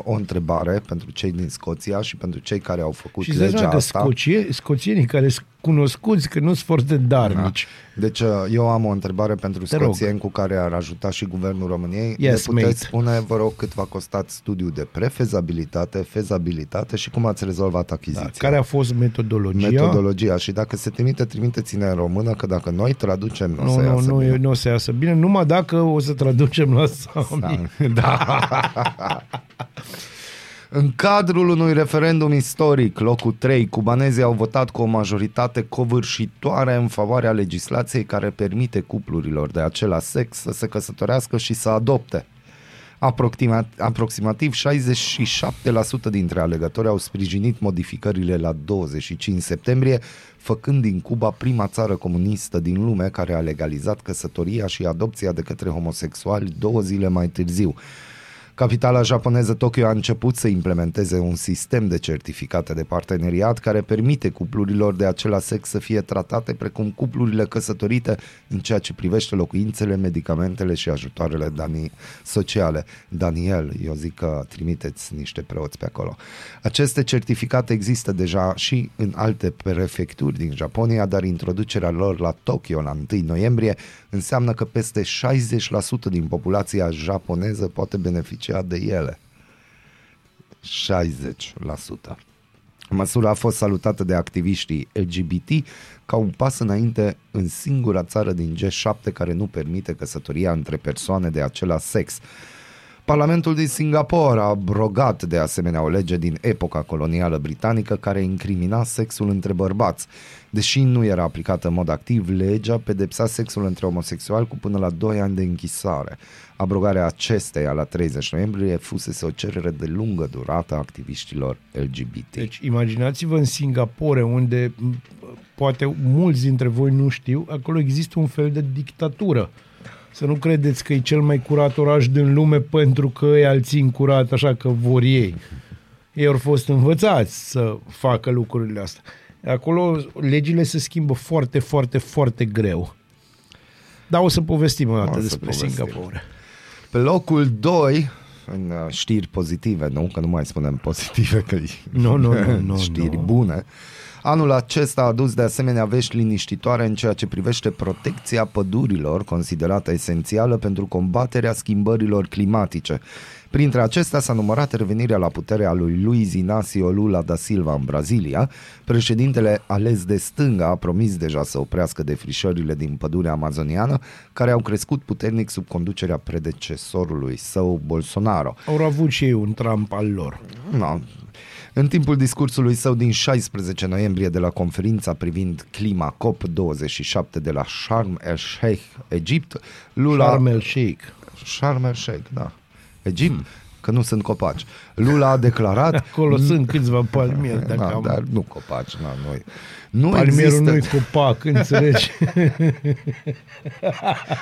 o întrebare pentru cei din Scoția și pentru cei care au făcut Și îți dai legea seama că asta. scocie, scoțienii care sunt cunoscuți că nu sunt foarte darnici. Deci uh, eu am o întrebare pentru Te rog. scoțieni cu care ar ajuta și Guvernul României. Yes, ne puteți mate. spune, vă rog, cât v-a costat studiul de prefezabilitate, fezabilitate și cum ați rezolvat Da, achiziția? care a fost metodologia? Metodologia și dacă se trimite, trimiteți-ne în română, că dacă noi traducem, nu, o Nu, să nu, iasă nu, bine. nu o să iasă bine, numai dacă o să traducem la Sami. Da. În cadrul unui referendum istoric, locul 3, cubanezii au votat cu o majoritate covârșitoare în favoarea legislației care permite cuplurilor de același sex să se căsătorească și să adopte. Aproxima- aproximativ 67% dintre alegători au sprijinit modificările la 25 septembrie, făcând din Cuba prima țară comunistă din lume care a legalizat căsătoria și adopția de către homosexuali două zile mai târziu. Capitala japoneză Tokyo a început să implementeze un sistem de certificate de parteneriat care permite cuplurilor de același sex să fie tratate precum cuplurile căsătorite în ceea ce privește locuințele, medicamentele și ajutoarele dani- sociale. Daniel, eu zic că trimiteți niște preoți pe acolo. Aceste certificate există deja și în alte prefecturi din Japonia, dar introducerea lor la Tokyo la 1 noiembrie înseamnă că peste 60% din populația japoneză poate beneficia de ele. 60%. Măsura a fost salutată de activiștii LGBT ca un pas înainte în singura țară din G7 care nu permite căsătoria între persoane de același sex. Parlamentul din Singapore a abrogat de asemenea o lege din epoca colonială britanică care incrimina sexul între bărbați. Deși nu era aplicată în mod activ, legea pedepsa sexul între homosexuali cu până la 2 ani de închisare. Abrogarea acesteia la 30 noiembrie fusese o cerere de lungă durată a activiștilor LGBT. Deci imaginați-vă în Singapore, unde m, poate mulți dintre voi nu știu, acolo există un fel de dictatură. Să nu credeți că e cel mai curat oraș din lume pentru că îi alții curat așa că vor ei. Ei au fost învățați să facă lucrurile astea. Acolo legile se schimbă foarte, foarte, foarte greu. Dar o să povestim o dată O să despre povestim. Singapore. Pe locul 2, în uh, știri pozitive, nu? Că nu mai spunem pozitive, că e Nu, nu, nu, nu, știri nu. bune. Anul acesta a adus de asemenea vești liniștitoare în ceea ce privește protecția pădurilor, considerată esențială pentru combaterea schimbărilor climatice. Printre acestea s-a numărat revenirea la putere a lui Luiz Inácio Lula da Silva în Brazilia. Președintele ales de stânga a promis deja să oprească defrișările din pădurea amazoniană, care au crescut puternic sub conducerea predecesorului său Bolsonaro. Au avut și ei un Trump al lor. No. În timpul discursului său din 16 noiembrie de la conferința privind clima COP27 de la Sharm el-Sheikh, Egipt, Lula... Sharm el Sheikh. Sharm el-Sheikh, da. Egipt, că nu sunt copaci. Lula a declarat... Acolo sunt câțiva palmieri. Dacă da, am... dar nu copaci, na, noi. Nu Palmierul există... nu-i copac, înțelegi?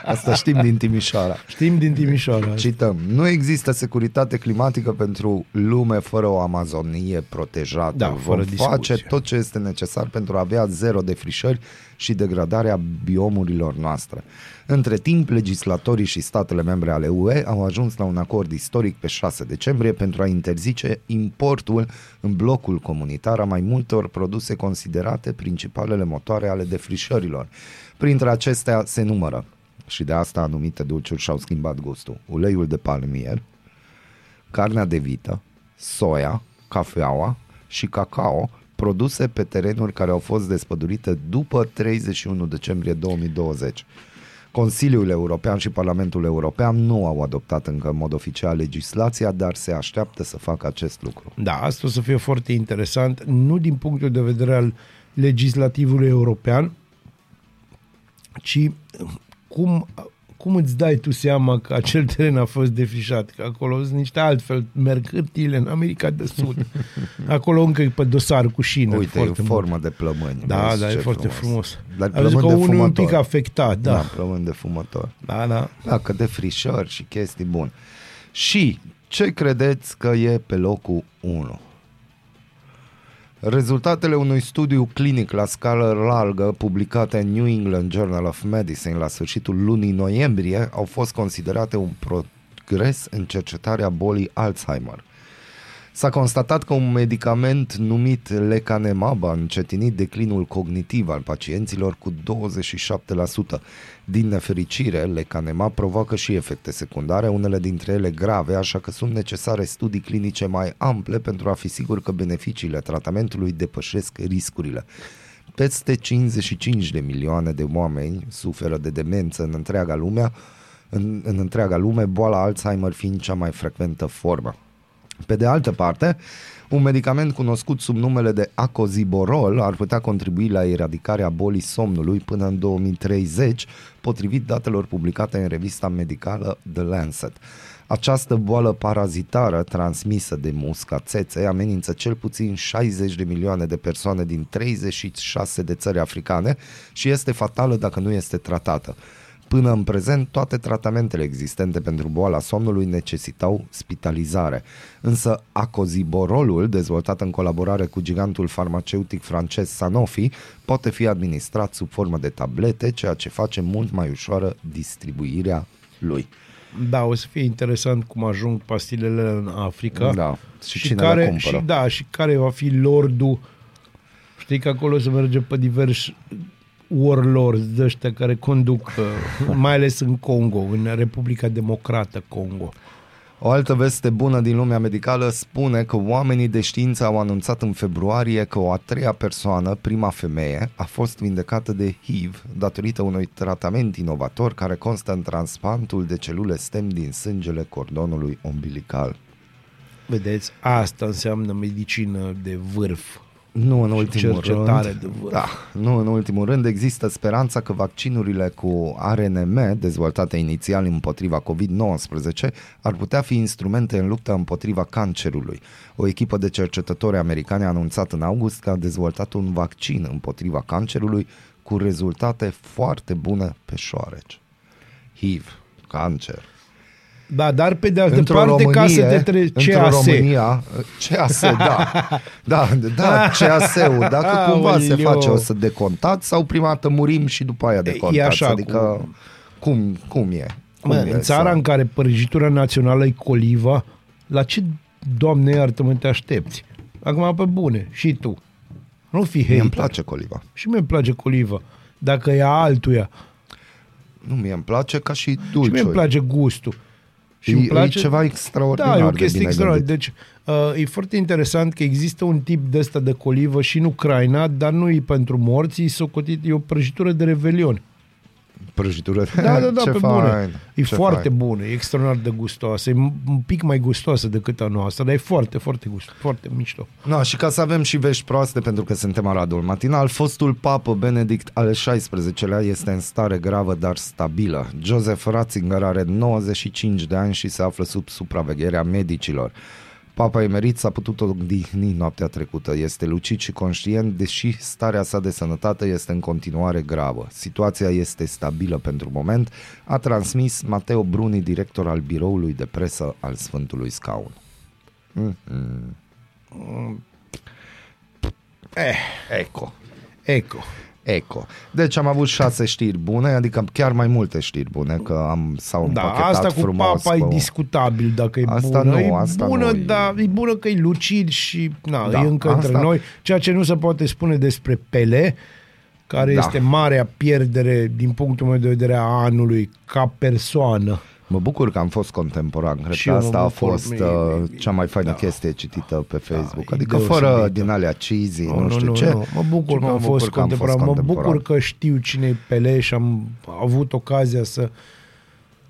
Asta știm din Timișoara. Știm din Timișoara. Cităm, nu există securitate climatică pentru lume fără o Amazonie protejată. Da, fără Vom face discuție. tot ce este necesar pentru a avea zero defrișări și degradarea biomurilor noastre. Între timp, legislatorii și statele membre ale UE au ajuns la un acord istoric pe 6 decembrie pentru a interzice importul în blocul comunitar a mai multor produse considerate principalele motoare ale defrișărilor. Printre acestea se numără, și de asta anumite dulciuri și-au schimbat gustul, uleiul de palmier, carnea de vită, soia, cafeaua și cacao, produse pe terenuri care au fost despădurite după 31 decembrie 2020. Consiliul European și Parlamentul European nu au adoptat încă în mod oficial legislația, dar se așteaptă să facă acest lucru. Da, asta o să fie foarte interesant, nu din punctul de vedere al legislativului european, ci cum, cum îți dai tu seama că acel teren a fost defrișat, că acolo sunt niște altfel, merg hârtiile în America de Sud. Acolo încă e pe dosar cu șine. Uite, e foarte o mult. formă de plămâni. Da, Vezi da, e ce foarte frumos. Dar Am zis că plămâni de unul e un pic fumător. afectat, da. Da, plămâni de fumător. Da, da. Da, că de frișări și chestii bune. Și ce credeți că e pe locul 1? Rezultatele unui studiu clinic la scară largă publicate în New England Journal of Medicine la sfârșitul lunii noiembrie au fost considerate un progres în cercetarea bolii Alzheimer. S-a constatat că un medicament numit lecanemab a încetinit declinul cognitiv al pacienților cu 27%. Din nefericire, lecanemab provoacă și efecte secundare, unele dintre ele grave, așa că sunt necesare studii clinice mai ample pentru a fi sigur că beneficiile tratamentului depășesc riscurile. Peste 55 de milioane de oameni suferă de demență în întreaga lume, în, în întreaga lume, boala Alzheimer fiind cea mai frecventă formă. Pe de altă parte, un medicament cunoscut sub numele de acoziborol ar putea contribui la eradicarea bolii somnului până în 2030, potrivit datelor publicate în revista medicală The Lancet. Această boală parazitară transmisă de musca țeței amenință cel puțin 60 de milioane de persoane din 36 de țări africane și este fatală dacă nu este tratată. Până în prezent, toate tratamentele existente pentru boala somnului necesitau spitalizare. Însă acoziborolul, dezvoltat în colaborare cu gigantul farmaceutic francez Sanofi, poate fi administrat sub formă de tablete, ceea ce face mult mai ușoară distribuirea lui. Da, o să fie interesant cum ajung pastilele în Africa. Da, și cine care, le cumpără. Și, da, și care va fi lordul. Știi că acolo se merge pe diversi warlords de ăștia care conduc, uh, mai ales în Congo, în Republica Democrată Congo. O altă veste bună din lumea medicală spune că oamenii de știință au anunțat în februarie că o a treia persoană, prima femeie, a fost vindecată de HIV datorită unui tratament inovator care constă în transplantul de celule stem din sângele cordonului umbilical. Vedeți, asta înseamnă medicină de vârf. Nu în ultimul cercetare rând, de vârf. da, nu în ultimul rând există speranța că vaccinurile cu RNM dezvoltate inițial împotriva COVID-19 ar putea fi instrumente în lupta împotriva cancerului. O echipă de cercetători americani a anunțat în august că a dezvoltat un vaccin împotriva cancerului cu rezultate foarte bune pe șoareci. HIV, cancer, Da, dar pe de altă într-o parte, Românie, ca să detre... într-o CAS. România, CAS, da. Da, da, CAS-ul, dacă cumva se Aoleu. face, o să decontați sau prima dată murim și după aia decontați. E așa adică cum, cum e? Cum Mă, e în țara să- în care prăjitura națională e coliva, la ce, doamne iartă-mă, te aștepți? Acum, pe bune, și tu. Nu fi Mie hater. îmi place coliva. Și mie îmi place coliva. Dacă e a altuia. Nu, mie îmi place ca și Și dulciul. mie îmi place gustul. Și E- îmi e place... ceva extraordinar Da, e o de chestie bine extraordinară. Deci, uh, e foarte interesant că există un tip de ăsta de colivă și în Ucraina, dar nu e pentru morți, e, socotit, e o prăjitură de revelion. Prăjitură. Da, da, da, Ce pe fain, bune. E ce foarte fain. bună, e extraordinar de gustoasă. E un pic mai gustoasă decât a noastră, dar e foarte, foarte gust, foarte mișto. No, și ca să avem și vești proaste, pentru că suntem Aradul Matinal, fostul papă Benedict al XVI-lea este în stare gravă, dar stabilă. Joseph Ratzinger are 95 de ani și se află sub supravegherea medicilor. Papa emerit s-a putut odihni noaptea trecută. Este lucid și conștient, deși starea sa de sănătate este în continuare gravă. Situația este stabilă pentru moment, a transmis Mateo Bruni, director al biroului de presă al Sfântului Scaun. Eh, Eco. eco. Eco. Deci am avut șase știri bune, adică chiar mai multe știri bune, că am, s-au Da, împachetat asta cu frumos. papa e pe- discutabil dacă e Asta bună. nu, e asta bună, nu e- dar e bună că e lucid și na, Da, e încă asta- între noi. Ceea ce nu se poate spune despre Pele, care Da. este marea pierdere din punctul meu de vedere a anului ca persoană. Mă bucur că am fost contemporan. Cred Și că eu mă asta a bucur. fost Mi- uh, mi- cea mai faină da. chestie citită pe Facebook. e adică deosebită. fără din alea cheesy, nu, știu ce. Mă bucur ci că am mă fost bucur că am fost contemporan. Mă contemporan. bucur că știu cine e Pele și am avut ocazia să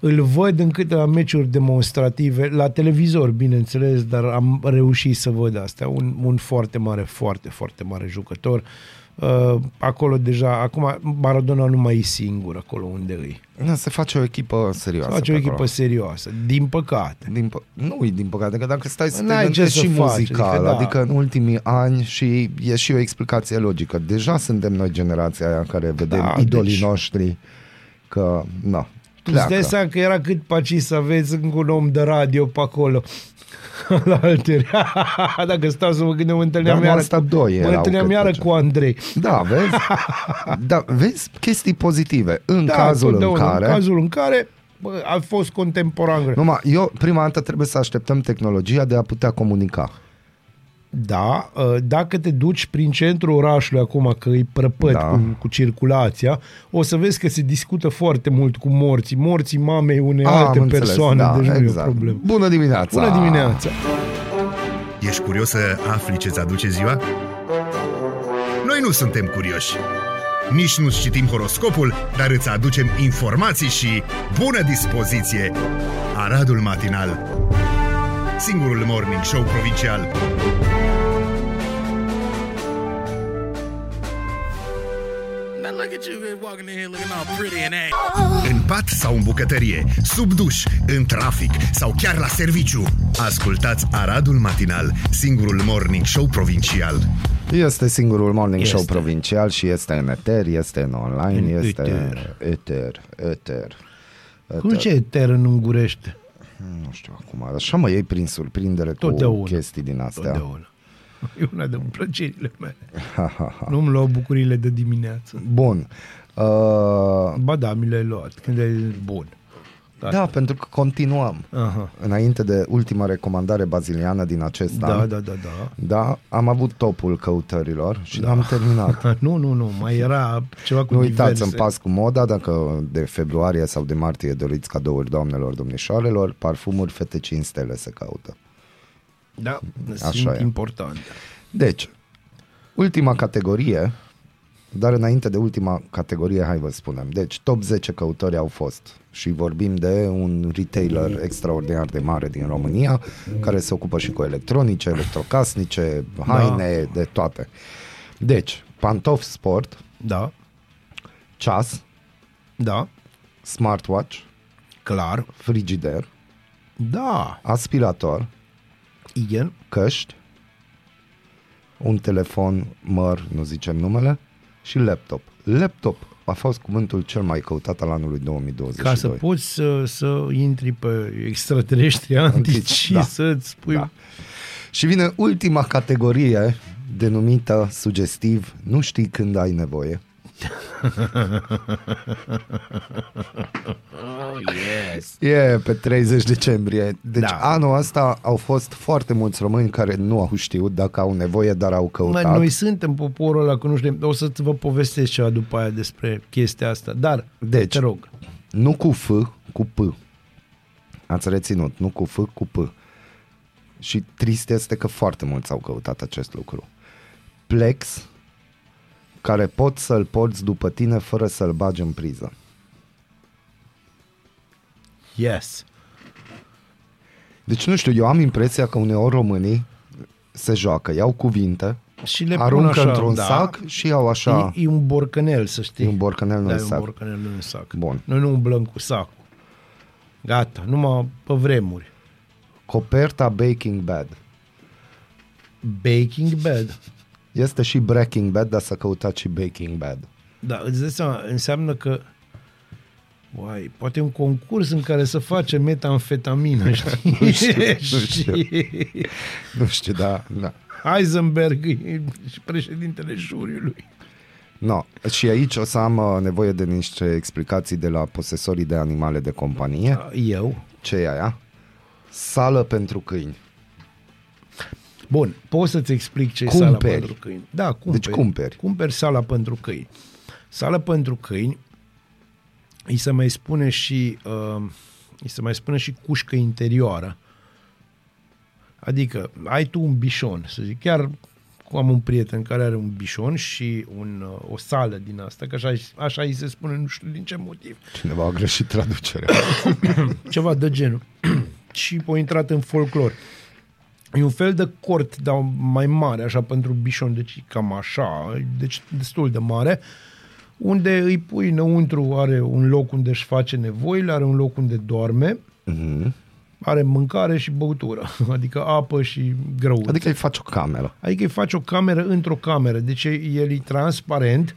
îl văd în câteva meciuri demonstrative, la televizor, bineînțeles, dar am reușit să văd asta. Un, un foarte mare, foarte, foarte mare jucător. Uh, acolo deja, acum Maradona nu mai e singur acolo unde îi. Da, Se face o echipă serioasă. Face o pe echipă acolo. serioasă, din păcate. Din pă- nu e din păcate, că dacă stai să te N-ai ce gândești să și faci, muzical, adică da. adică în ultimii ani și e și o explicație logică. Deja suntem noi generația aia care vedem Da, idolii deci- noștri că, na, Îți pleacă. dai seama că era cât paci să aveți încă un om de radio pe acolo. la alteri. Dacă stau să mă gândeam, mă întâlneam Dar mă, iară, asta cu, doi mă erau întâlneam cât iară făceam. cu Andrei. Da, vezi? da, vezi chestii pozitive. În Da, cazul în totdeauna, care... În cazul în care bă, a fost contemporan. Numai, eu prima dată trebuie să așteptăm tehnologia de a putea comunica. Da, ă, dacă te duci prin centrul orașului acum, că îi prăpăt Da. da. cu, cu circulația, o să vezi că se discută foarte mult cu morții, morții mamei unei Ah, alte am înțeles, persoane, da, deci nu e o exact. problemă. Bună dimineața! Bună dimineața! Ești curios să afli ce-ți aduce ziua? Noi nu suntem curioși. Nici nu citim horoscopul, dar îți aducem informații și bună dispoziție. Aradul Matinal Singurul morning show provincial look Look at you walking in here looking all pretty and ass. În pat sau în bucătărie, sub duș, în trafic sau chiar la serviciu. Ascultați Aradul Matinal, singurul morning show provincial. Este singurul morning Este. show provincial și este în eter, este în online, În este eter. eter, eter. Cum ce ter în ungurește? Nu știu acum, așa mă iei prin surprindere cu Totdeauna. chestii din astea. Totdeauna. E una de plăcerile mele. Nu-mi luau bucurile de dimineață. Bun. Uh, Ba da, mi le-ai luat. Când e bun. da, pentru că continuăm. Aha. Înainte de ultima recomandare baziliană din acest Da, an, da, da, da. da, am avut topul căutărilor și l-am terminat. Nu, nu, nu, mai era ceva cu Nu uitați, diverse. în pas cu moda, dacă de februarie sau de martie doriți cadouri doamnelor, domnișoarelor, parfumuri fete 5 stele se caută. Da, Așa sunt e. important. Deci, ultima categorie, dar înainte de ultima categorie, hai vă spunem. Deci, top 10 căutări au fost și vorbim de un retailer extraordinar de mare din România, care se ocupă și cu electronice, electrocasnice, haine, de toate. Deci, pantofi sport, Da, ceas, da, smartwatch, clar. frigider, Da, aspirator, igen. căști, un telefon măr, nu zicem numele, și laptop. Laptop a fost cuvântul cel mai căutat al anului 2022. Ca să poți să, să intri pe extraterestri antici și Da. să-ți spui... Da. Și vine ultima categorie denumită sugestiv, nu știi când ai nevoie. yes. E pe 30 decembrie. Deci Da. anul ăsta au fost foarte mulți români care nu au știut dacă au nevoie, dar au Mă, căutat. noi suntem poporul ăla, că nu știm. O să vă povestesc ceva după aia despre chestia asta. Dar, Deci, te rog. Nu cu F, cu P. Ați reținut, nu cu F, cu P. Și trist este că foarte mulți au căutat acest lucru. Plex, care poți să-l porți după tine fără să-l bagi în priză. Yes. Deci nu știu, eu am impresia că uneori românii se joacă, iau cuvinte, Și le pun aruncă așa, într-un da. sac și iau așa... E, e un borcănel, să știi. E un borcănel, nu da, în e un sac. borcănel, nu în sac. Bun. Noi nu umblăm cu sacul. Gata, numai pe vremuri. Coperta Baking Bad. Baking Bad. Este și Breaking Bad, dar s-a căutat și Baking Bad. Da, îți dai seama, înseamnă că Uai, poate un concurs în care să face metamfetamină, știi? Nu știu, nu știu. Și Nu știu, da, da. Heisenberg e și președintele juriului. No. Și aici o să am uh, nevoie de niște explicații de la posesorii de animale de companie. Eu? Ce e aia? Sală pentru câini. Bun, pot să-ți explic ce e Cumperi. sala pentru câini. Da, cumperi. Deci cumperi. Cumperi sala pentru câini. Sala pentru câini îi se mai spune și uh, îi se mai spune și cușcă interioară. Adică ai tu un bișon, să zic, chiar am un prieten care are un bișon și un, uh, o sală din asta, că așa, așa îi se spune, nu știu din ce motiv. Cineva a greșit traducerea. Ceva de genul. și a intrat în folclor. E un fel de cort, dar mai mare, așa, pentru bișon, deci cam așa, deci destul de mare, unde îi pui înăuntru, are un loc unde își face nevoile, are un loc unde doarme, Mhm. are mâncare și băutură, adică apă și grăuț. Adică îi faci o cameră. Adică îi faci o cameră într-o cameră, deci el e transparent,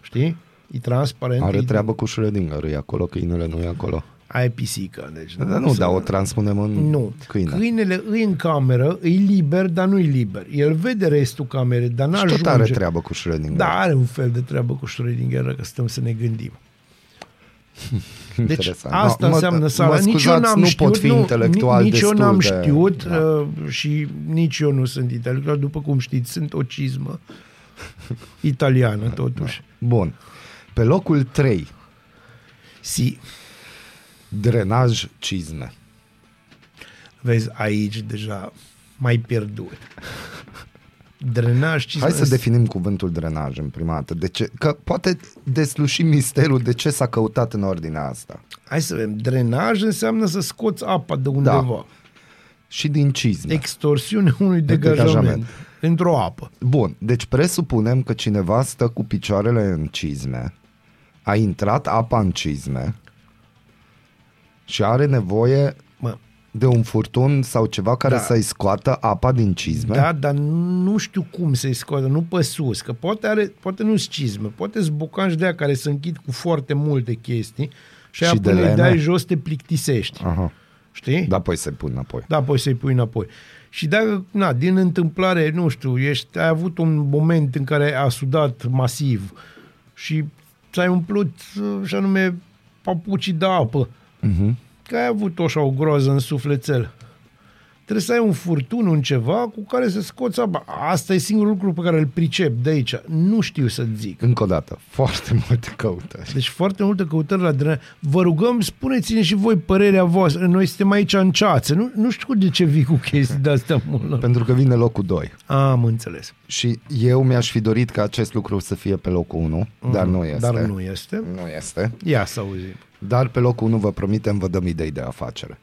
știi? E transparent. Are e- treabă cu Schrödinger, e acolo, câinele nu e acolo. Aia e pisică, deci... Da, nu, dar o transpunem în Nu. câine. Câinele îi în cameră, îi liber, dar nu-i liber. El vede restul camerei, dar Și n-ajunge. tot are treabă cu Schrödinger. Da, are un fel de treabă cu Schrödinger, dacă stăm să ne gândim. Deci Interesant. asta No, mă- înseamnă mă sala. Nici eu scuzați, n-am nu știut, pot fi intelectual nici eu destul n-am de- știut Da. uh, și nici eu nu sunt intelectual. După cum știți, sunt o cizmă italiană, totuși. Bun. Pe locul 3, Si, drenaj cizme. vezi, aici deja mai pierdut. Drenaj, cizmă, Hai să definim cuvântul drenaj în prima dată. De ce? Că poate desluși misterul de ce s-a căutat în ordinea asta. Hai să vedem. Drenaj înseamnă să scoți apa de undeva. Da. și din cizme. Extorsiune unui degajament, degajament. într-o apă. Bun, deci presupunem că cineva stă cu picioarele în cizme, a intrat apa în cizme și are nevoie Mă, de un furtun sau ceva care Da. să-i scoată apa din cizme. da, dar nu știu cum să-i scoată, nu pe sus, că poate, are, poate nu-s cizme, poate sunt bocanci de aia care se închid cu foarte multe chestii și, Și aia de până îi lene? dai jos te plictisești. Aha. Știi? Da, apoi se pun înapoi. Da, apoi să-i pui înapoi. Și dacă, na, din întâmplare, nu știu, ești, ai avut un moment în care a sudat masiv și ți-ai umplut, uh, și anume, papucii de apă, Uh-huh. că ai avut așa o groază în sufletel. Trebuie să ai un furtun, un ceva cu care să scoți apa. Asta e singurul lucru pe care îl pricep de aici. Nu știu să zic. Încă o dată, foarte multe căutări. Deci foarte multe căutări la drenare. Vă rugăm, spuneți-ne și voi părerea voastră. Noi suntem aici în ceață. Nu, nu știu de ce vii cu chestii de-astea mult. Pentru că vine locul 2. Am înțeles. Și eu mi-aș fi dorit ca acest lucru să fie pe locul 1, dar nu este. Mhm. Dar nu este. Nu este. Ia să auzim. Dar pe locul 1 vă promitem, vă dăm idei de afacere.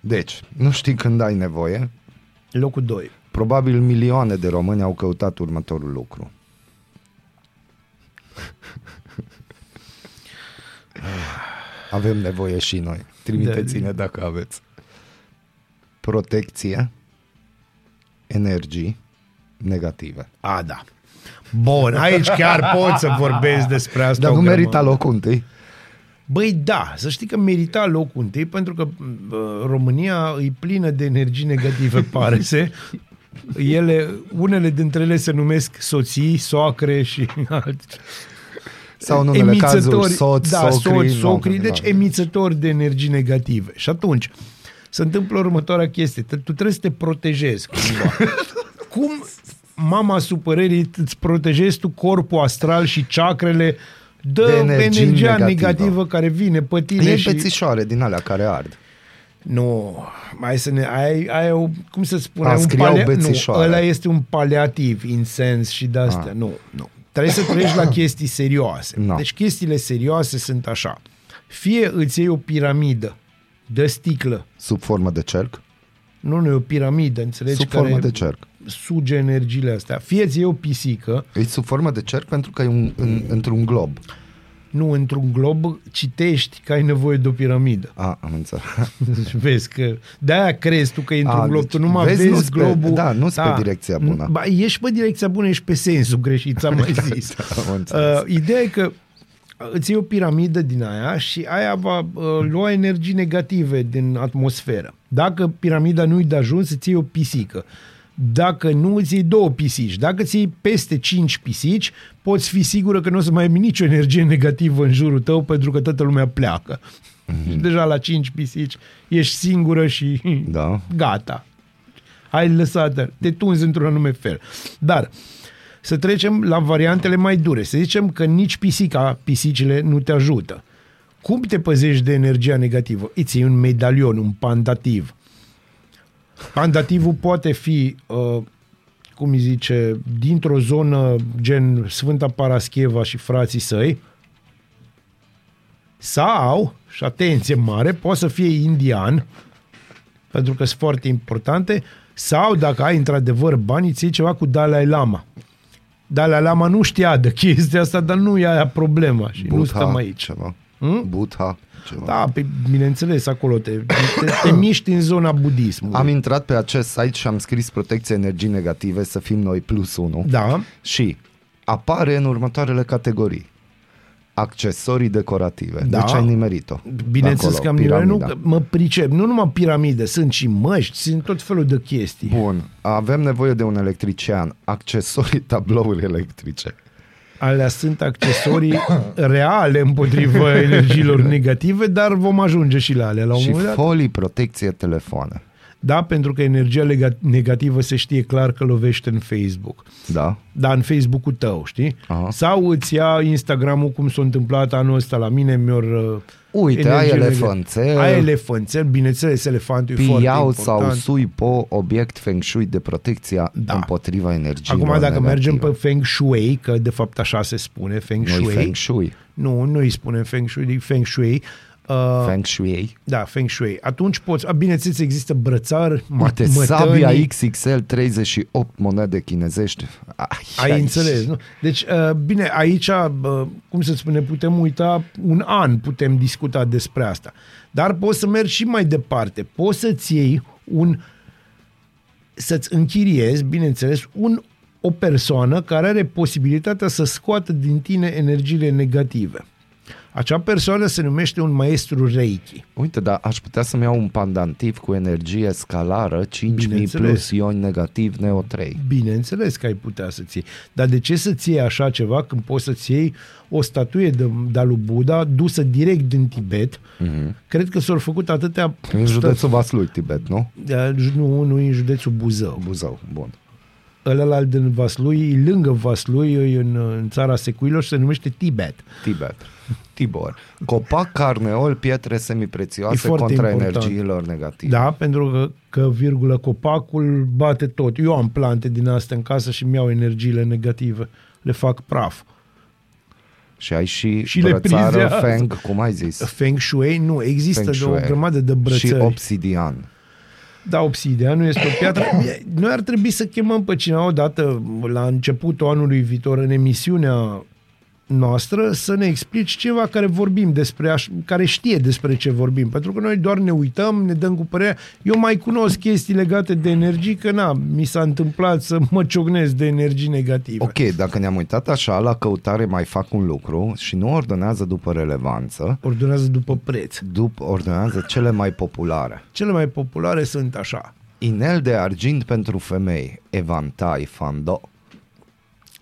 Deci, nu știi când ai nevoie, Locul 2. probabil milioane de români au căutat următorul lucru. Avem nevoie și noi. Trimiteți-ne dacă aveți. Protecție, energii negative. A, da. Bun, aici chiar pot să vorbesc despre asta. Dar o nu grămadă. merita locul întâi? Băi, da, să știi că merita locul întâi pentru că bă, România e plină de energii negative, pare se. Ele, unele dintre ele se numesc soții, soacre și alte. Sau în unele cazuri soț, da, socri, soț, nu, socri, nu, deci nu. emițători de energii negative. Și atunci, se întâmplă următoarea chestie. Tu trebuie să te protejezi cumva. Cum mama supărării îți protejezi tu corpul astral și chakrele de, De de energie energia negativă. negativă care vine pe tine Iei și... pețișoare din alea care ard. Nu, mai să ne... Ai, ai o, cum să spun, A, ai un scriau palea, nu, bețișoare. ăla este un paliativ, insens și de-astea. Ah. Nu, nu. Trebuie să treci la chestii serioase. No. Deci chestiile serioase sunt așa. Fie îți iei o piramidă de sticlă, Sub formă de cerc? nu, nu e o piramidă, înțelegi? Sub care formă de cerc. Suge energiile astea. Fie îți iei o pisică, E sub formă de cerc pentru că e un, în, într-un glob. nu într-un glob, citești că ai nevoie de o piramidă. A, am înțeles. Deci vezi că de-aia crezi tu că e într-un A, glob, deci tu numai vezi, vezi, nu-s pe- globul. da, nu-s pe direcția bună. Ba, ești pe direcția bună, ești pe sensul greșit, ți-am mai zis. am înțeles. uh, ideea e că îți iei o piramidă din aia și aia va uh, lua energii negative din atmosferă. Dacă piramida nu-i de ajuns, îți iei o pisică. Dacă nu, îți iei două pisici. Dacă îți iei peste cinci pisici, poți fi sigură că nu o să mai ai nicio energie negativă în jurul tău pentru că toată lumea pleacă. Mhm. Și deja la cinci pisici ești singură și Da. gata. Ai lăsat, te tunzi într-un anume fel. Dar să trecem la variantele mai dure. Să zicem că nici pisica, pisicile nu te ajută. Cum te păzești de energia negativă? Îți iei un medalion, un pandativ. Pandativul poate fi, uh, cum îi zice, dintr-o zonă gen Sfânta Parascheva și frații săi, sau, și atenție mare, poate să fie indian, pentru că sunt foarte importante, sau dacă ai într-adevăr bani, îți iei ceva cu Dalai Lama. Dalai Lama nu știa de chestia asta, dar nu e aia problema și nu stăm aici. ceva. Hmm? Budha, ceva. Da, pe, bineînțeles, acolo te, te, te miști în zona budismului. Am intrat pe acest site și am scris protecție energii negative să fim noi plus 1 Da, și apare în următoarele categorii. Accesorii decorative. Da. Deci ai nimerit-o. bineînțeles Acolo, că am nivel, nu, piramida. că mă pricep. Nu numai piramide, sunt și măști, sunt tot felul de chestii. Bun, avem nevoie de un electrician. Accesorii tablouri electrice. Alea sunt accesorii reale împotriva energiilor negative, dar vom ajunge și la alea la un și moment dat. folii protecție telefoane. Da, pentru că energia lega- negativă se știe clar că lovește în Facebook. Da? Da, în Facebook-ul tău, știi? Aha. Sau îți ia Instagram-ul cum s-a întâmplat anul ăsta la mine, mi-or... uh, Uite, ai energie elefanțel. neg- Ai elefanțel, bineînțeles, elefantul e foarte Piau important. sau sui po obiect feng shui de protecția Da. împotriva energiei Acum, dacă negative. mergem pe Feng Shui, că de fapt așa se spune, Feng Noi Shui, feng shui. nu, nu îi spunem Feng Shui, e Feng Shui, Uh, Feng Shui. da, Feng Shui. Atunci poți, a, bineînțeles, există brățar, Uite, mătănii. sabia XXL 38 monede chinezești. Ai, Ai înțeles, nu? Deci, uh, bine, aici, uh, cum să spune, putem uita un an, putem discuta despre asta. Dar poți să mergi și mai departe. Poți să-ți iei un, să-ți închiriezi, bineînțeles, un, o persoană care are posibilitatea să scoată din tine energiile negative. Acea persoană se numește un maestru Reiki. Uite, dar aș putea să-mi iau un pandantiv cu energie scalară, 5000 Bineînțeles. plus ioni negativ, Neo 3. Bineînțeles că ai putea să-ți iei. Dar de ce să-ți iei așa ceva când poți să-ți iei o statuie de, de lui Buddha dusă direct din Tibet? Mm-hmm. Cred că s-au făcut atâtea... În județul Vaslui, Tibet, nu? Da, Nu, nu e în județul Buzău. Buzău, bun. Ăla din Vaslui, e lângă Vaslui, e în, în țara secuilor și se numește Tibet. Tibet. Tibor. Copac, carneol, pietre semiprețioase E foarte contra important. energiilor negative. Da, pentru că, că, virgulă, copacul bate tot. Eu am plante din astea în casă și mi-au energiile negative. Le fac praf. Și ai și, Și le brățară prizează. feng, cum ai zis? Feng Shui, nu, există Feng de o Shui. grămadă de Și brățări. obsidian. Da, obsidianul este o piatră. Noi ar trebui să chemăm pe cineva odată la începutul anului viitor în emisiunea noastră să ne explici ceva care vorbim despre, aș, care știe despre ce vorbim. Pentru că noi doar ne uităm, ne dăm cu părerea. Eu mai cunosc chestii legate de energii, că na, mi s-a întâmplat să mă ciocnesc de energii negative. Ok, dacă ne-am uitat așa, la căutare mai fac un lucru și nu ordonează după relevanță, Ordonează după preț. după ordonează cele mai populare. Cele mai populare sunt așa. Inel de argint pentru femei, evantai, fando,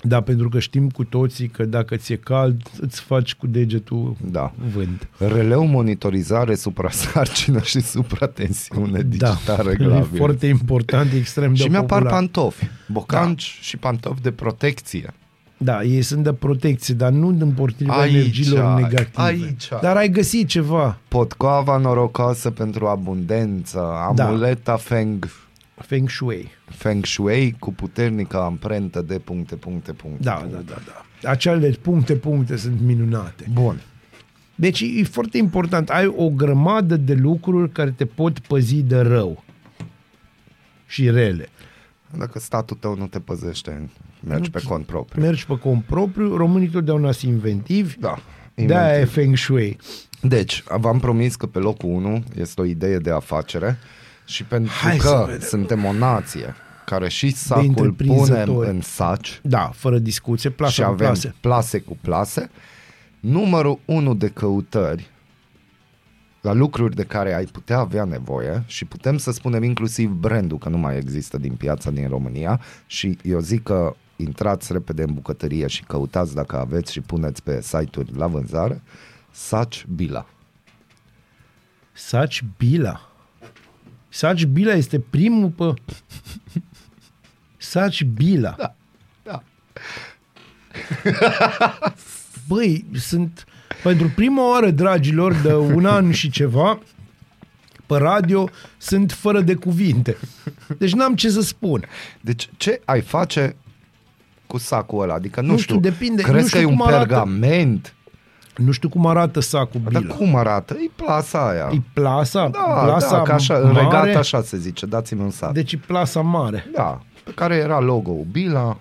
Da, pentru că știm cu toții că dacă ți-e cald, îți faci cu degetul da. vânt. Releu, monitorizare, suprasarcină și supratensiune digitală da, e reglabil. foarte important, extrem de Și mi-apar popular. pantofi, bocanci și pantofi de protecție. Da, ei sunt de protecție, dar nu împotriva Aici, energiilor negative. aici. Dar ai găsit ceva. Potcoava norocoasă pentru abundență, amuleta feng, Feng Shui. feng shui cu puternică amprentă de puncte, puncte, puncte. Da, puncte. da, da, da. Acele puncte, puncte sunt minunate. Bun. Deci e foarte important. Ai o grămadă de lucruri care te pot păzi de rău și rele. Dacă statul tău nu te păzește, mergi pe cont propriu. Mergi pe cont propriu, românii totdeauna sunt inventivi, Da. de-aia e inventiv. Feng Shui. Deci, v-am promis că pe locul 1 este o idee de afacere și pentru Hai să că vedem. suntem o nație care și sacul întreprinzători. punem în saci Da, fără discuție, și plasa cu avem plase. plase cu plase, numărul 1 de căutări la lucruri de care ai putea avea nevoie și putem să spunem inclusiv brandul că nu mai există din piața din România și eu zic că intrați repede în bucătărie și căutați dacă aveți și puneți pe site-uri la vânzare Saci Bila. Saci Bila. Saci Bila este primul pe... Saci Bila. Da, da. Băi, sunt... Pentru prima oară, dragilor, de un an și ceva, pe radio, sunt fără de cuvinte. Deci n-am ce să spun. Deci ce ai face cu sacul ăla? Adică nu, Nu știu, știu, depinde. Crezi Nu știu că e un cum arată. pergament? Nu știu cum arată sacul Dar Bila. cum arată? E plasa aia. E plasa? da, plasa da, că așa, în mare? regat așa se zice, dați-mi un sat. Deci e plasa mare. Da, pe care era logo-ul Bila.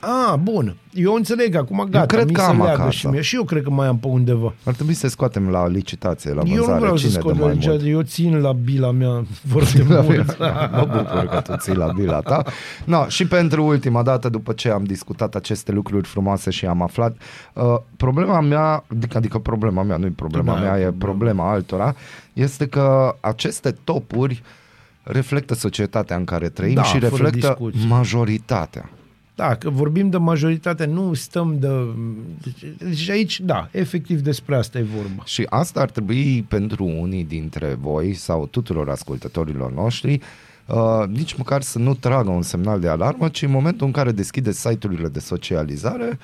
Ah, bun. Eu înțeleg acum, gata. cred mi că se am leagă acasă. Și, mie. și eu cred că mai am pe undeva. Ar trebui să scoatem la licitație, la vânzare. eu nu vreau să Cine scot dă mai aici, mult? eu țin la bila mea foarte mult. mă bucur că tu ții la bila ta. No, și pentru ultima dată, după ce am discutat aceste lucruri frumoase și am aflat, uh, problema mea, adică, adică problema mea, nu e problema Da, mea, e problema. problema altora, este că aceste topuri reflectă societatea în care trăim Da, și fără reflectă discuție. majoritatea. Da, că vorbim de majoritate, nu stăm de... Deci, deci aici, da, efectiv despre asta e vorba. Și asta ar trebui pentru unii dintre voi sau tuturor ascultătorilor noștri Uh, nici măcar să nu tragă un semnal de alarmă, ci în momentul în care deschideți site-urile de socializare,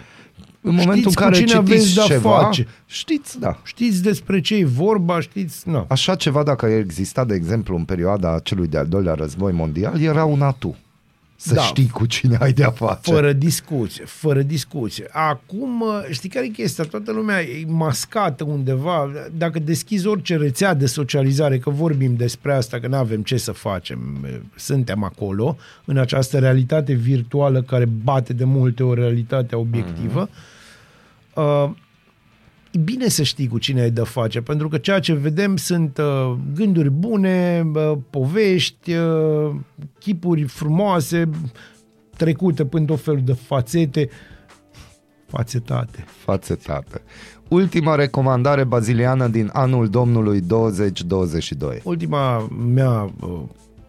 în momentul în cu care cine aveți citiți de-a ceva, face. știți, da. Știți despre ce e vorba, știți... Nu. Așa ceva, dacă exista, de exemplu, în perioada celui de-al doilea război mondial, era un atu. Să Da. știi cu cine ai de-a face. Fără discuție, fără discuție. Acum, știi care e chestia? Toată lumea e mascată undeva. Dacă deschizi orice rețea de socializare, că vorbim despre asta, că nu avem ce să facem, suntem acolo, în această realitate virtuală care bate de multe ori realitatea obiectivă, uh, e bine să știi cu cine ai de face, pentru că ceea ce vedem sunt uh, gânduri bune, uh, povești, uh, chipuri frumoase, trecute până tot felul de fațete, fațetate. Fațetate. Ultima recomandare baziliană din anul Domnului 2022. Ultima mea uh,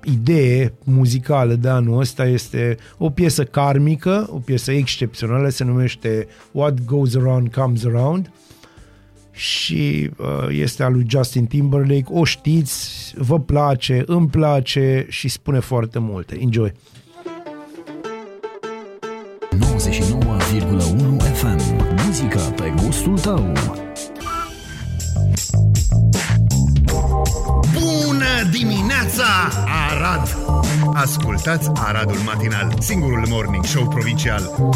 idee muzicală de anul ăsta este o piesă karmică, o piesă excepțională, se numește What Goes Around Comes Around și uh, este a lui Justin Timberlake. O știți, vă place, îmi place și spune foarte multe. Enjoy! 99,1 FM. Muzică pe gustul tău. Bună dimineața, Arad! Ascultați Aradul Matinal, singurul morning show provincial.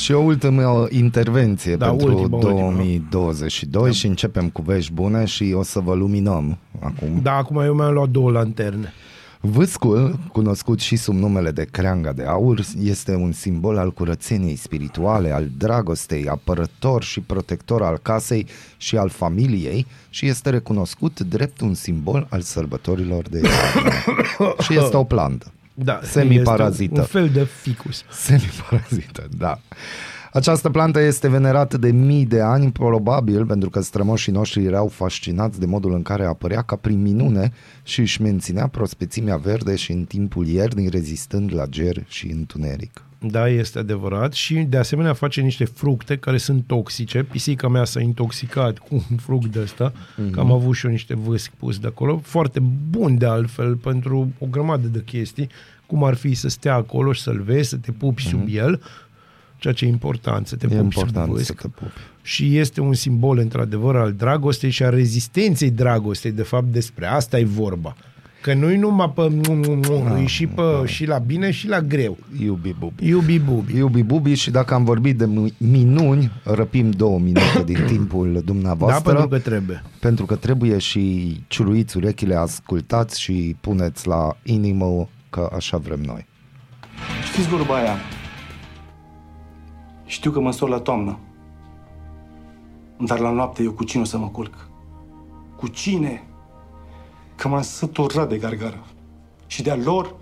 Și o ultimă intervenție Da, pentru ultima, ultima. 2022 și începem cu vești bune și o să vă luminăm acum. Da, acum eu mi-am luat două lanterne. Vâscul, cunoscut și sub numele de creanga de aur, este un simbol al curățeniei spirituale, al dragostei, apărător și protector al casei și al familiei și este recunoscut drept un simbol al sărbătorilor de iarnă. și este o plantă. Da, Semiparazită. este Un fel de ficus. Semiparazită, da. Această plantă este venerată de mii de ani, probabil pentru că strămoșii noștri erau fascinați de modul în care apărea ca prin minune și își menținea prospețimea verde și în timpul iernii rezistând la ger și întuneric. Da, este adevărat și de asemenea face niște fructe care sunt toxice. Pisica mea s-a intoxicat cu un fruct de ăsta, mm-hmm. că am avut și eu niște vâsc pus de acolo. Foarte bun de altfel pentru o grămadă de chestii, cum ar fi să stea acolo și să-l vezi, să te pupi mm-hmm. sub el, ceea ce e important, să te E pupi important sub să vâsc. te pupi. Și este un simbol într-adevăr al dragostei și a rezistenței dragostei. De fapt, despre asta e vorba. Că nu-i numai pe... Nu, e și, pe, și la bine și la greu. Iubi bubi. Iubi bubi. Iubi bubi și dacă am vorbit de mi- minuni, răpim două minute din timpul Da, dumneavoastră. pentru că trebuie. pentru că trebuie și ciuluiți urechile, ascultați și puneți la inimă că așa vrem noi. Știți vorba aia? Știu că mă însor la toamnă. Dar la noapte eu cu cine o să mă culc? Cu cine? Că m-am săturat de gargară. Și de-a lor,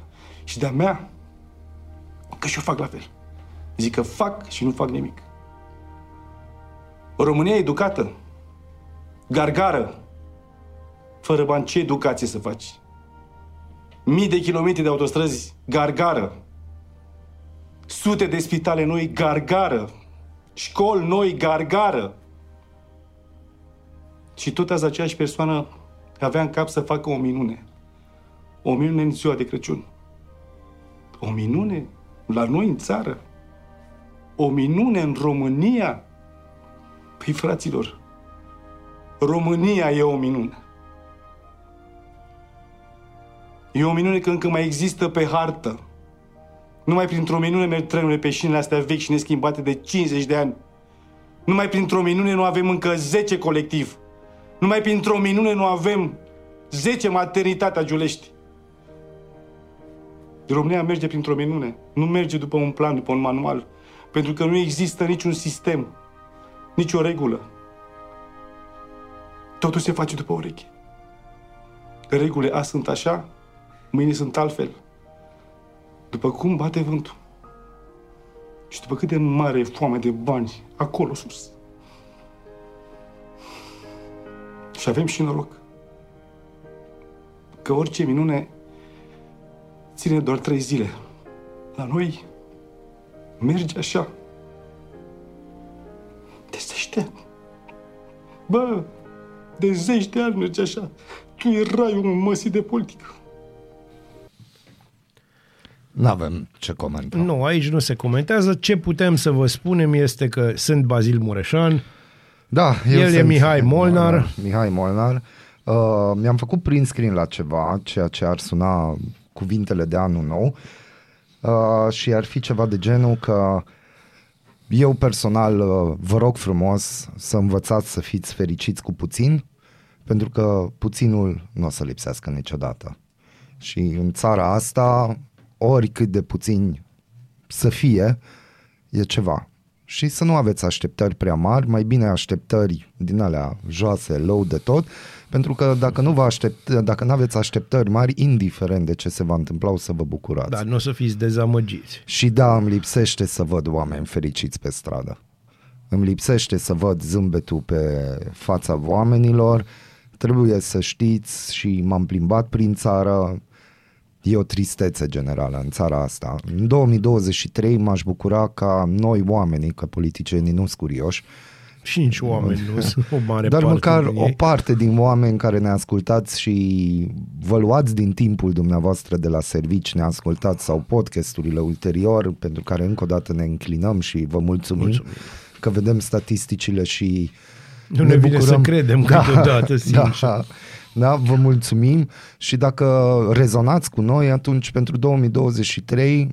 și de-a mea. Că și eu fac la fel. Zic că fac și nu fac nimic. O România educată. Gargară. Fără bani, ce educație să faci? Mii de kilometri de autostrăzi, gargară. Sute de spitale noi, gargară. Școli noi, gargară. Și tot azi aceeași persoană avea în cap să facă o minune. O minune în ziua de Crăciun. O minune la noi în țară. O minune în România. Păi, fraților, România e o minune. E o minune că încă mai există pe hartă. Numai printr-o minune merg trenurile pe șinele astea vechi și neschimbate de 50 de ani. Numai printr-o minune nu avem încă 10 colectiv. Numai printr-o minune nu avem 10 maternitatea Giulești. România merge printr-o minune. Nu merge după un plan, după un manual. Pentru că nu există niciun sistem, nicio regulă. Totul se face după ureche. Regulile azi sunt așa, mâine sunt altfel. După cum bate vântul. Și după cât de mare e foame de bani acolo sus. Și avem și noroc. Că orice minune ține doar trei zile. La noi merge așa. De zeci de ani. Bă, de zeci de ani merge așa. Tu erai un măsit de politică. Nu avem ce comenta. Nu, aici nu se comentează. Ce putem să vă spunem este că sunt Bazil Mureșan, Da, El e sunt Mihai Molnar. Mihai Molnar. Uh, mi-am făcut print screen la ceva, ceea ce ar suna cuvintele de anul nou. uh, și ar fi ceva de genul că eu personal uh, vă rog frumos să învățați să fiți fericiți cu puțin, pentru că puținul nu o să lipsească niciodată. Și în țara asta, oricât de puțin să fie, e ceva. Și să nu aveți așteptări prea mari, mai bine așteptări din alea joase, low de tot, pentru că dacă nu vă aștept, dacă nu aveți așteptări mari, indiferent de ce se va întâmpla, o să vă bucurați. Dar nu o să fiți dezamăgiți. Și da, îmi lipsește să văd oameni fericiți pe stradă. Îmi lipsește să văd zâmbetul pe fața oamenilor. Trebuie să știți și m-am plimbat prin țară. E o tristețe generală în țara asta. În 2023 m-aș bucura ca noi oamenii, că politicienii nu sunt curioși, Și nici oameni nu sunt o mare dar parte măcar din o ei. parte din oameni care ne ascultați și vă luați din timpul dumneavoastră de la servici, ne ascultați sau podcasturile ulterior, pentru care încă o dată ne înclinăm și vă mulțumim, Mulțumim. că vedem statisticile și Nu ne vine să credem câteodată, sincer. Da, da, vă mulțumim și dacă rezonați cu noi, atunci pentru 2023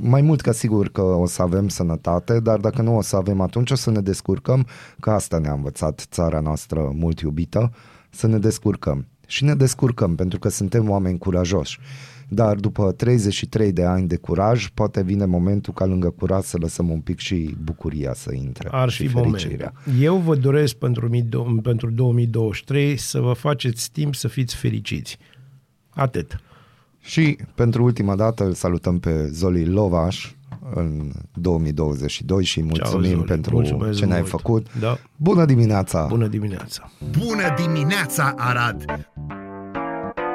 mai mult ca sigur că o să avem sănătate, dar dacă nu o să avem, atunci o să ne descurcăm, că asta ne-a învățat țara noastră mult iubită, să ne descurcăm. Și ne descurcăm pentru că suntem oameni curajoși. Dar după 33 de ani de curaj, poate vine momentul ca lângă curaj să lăsăm un pic și bucuria să intre Ar și fi fericirea. momentul. Eu vă doresc pentru, mi- do- pentru 2023 să vă faceți timp să fiți fericiți. Atât. Și pentru ultima dată îl salutăm pe Zoli Lovaș în 2022 și îi mulțumim Zoli. pentru Mulțumesc ce ne-ai mult. făcut. Da. Bună dimineața! Bună dimineața! Bună dimineața, Arad!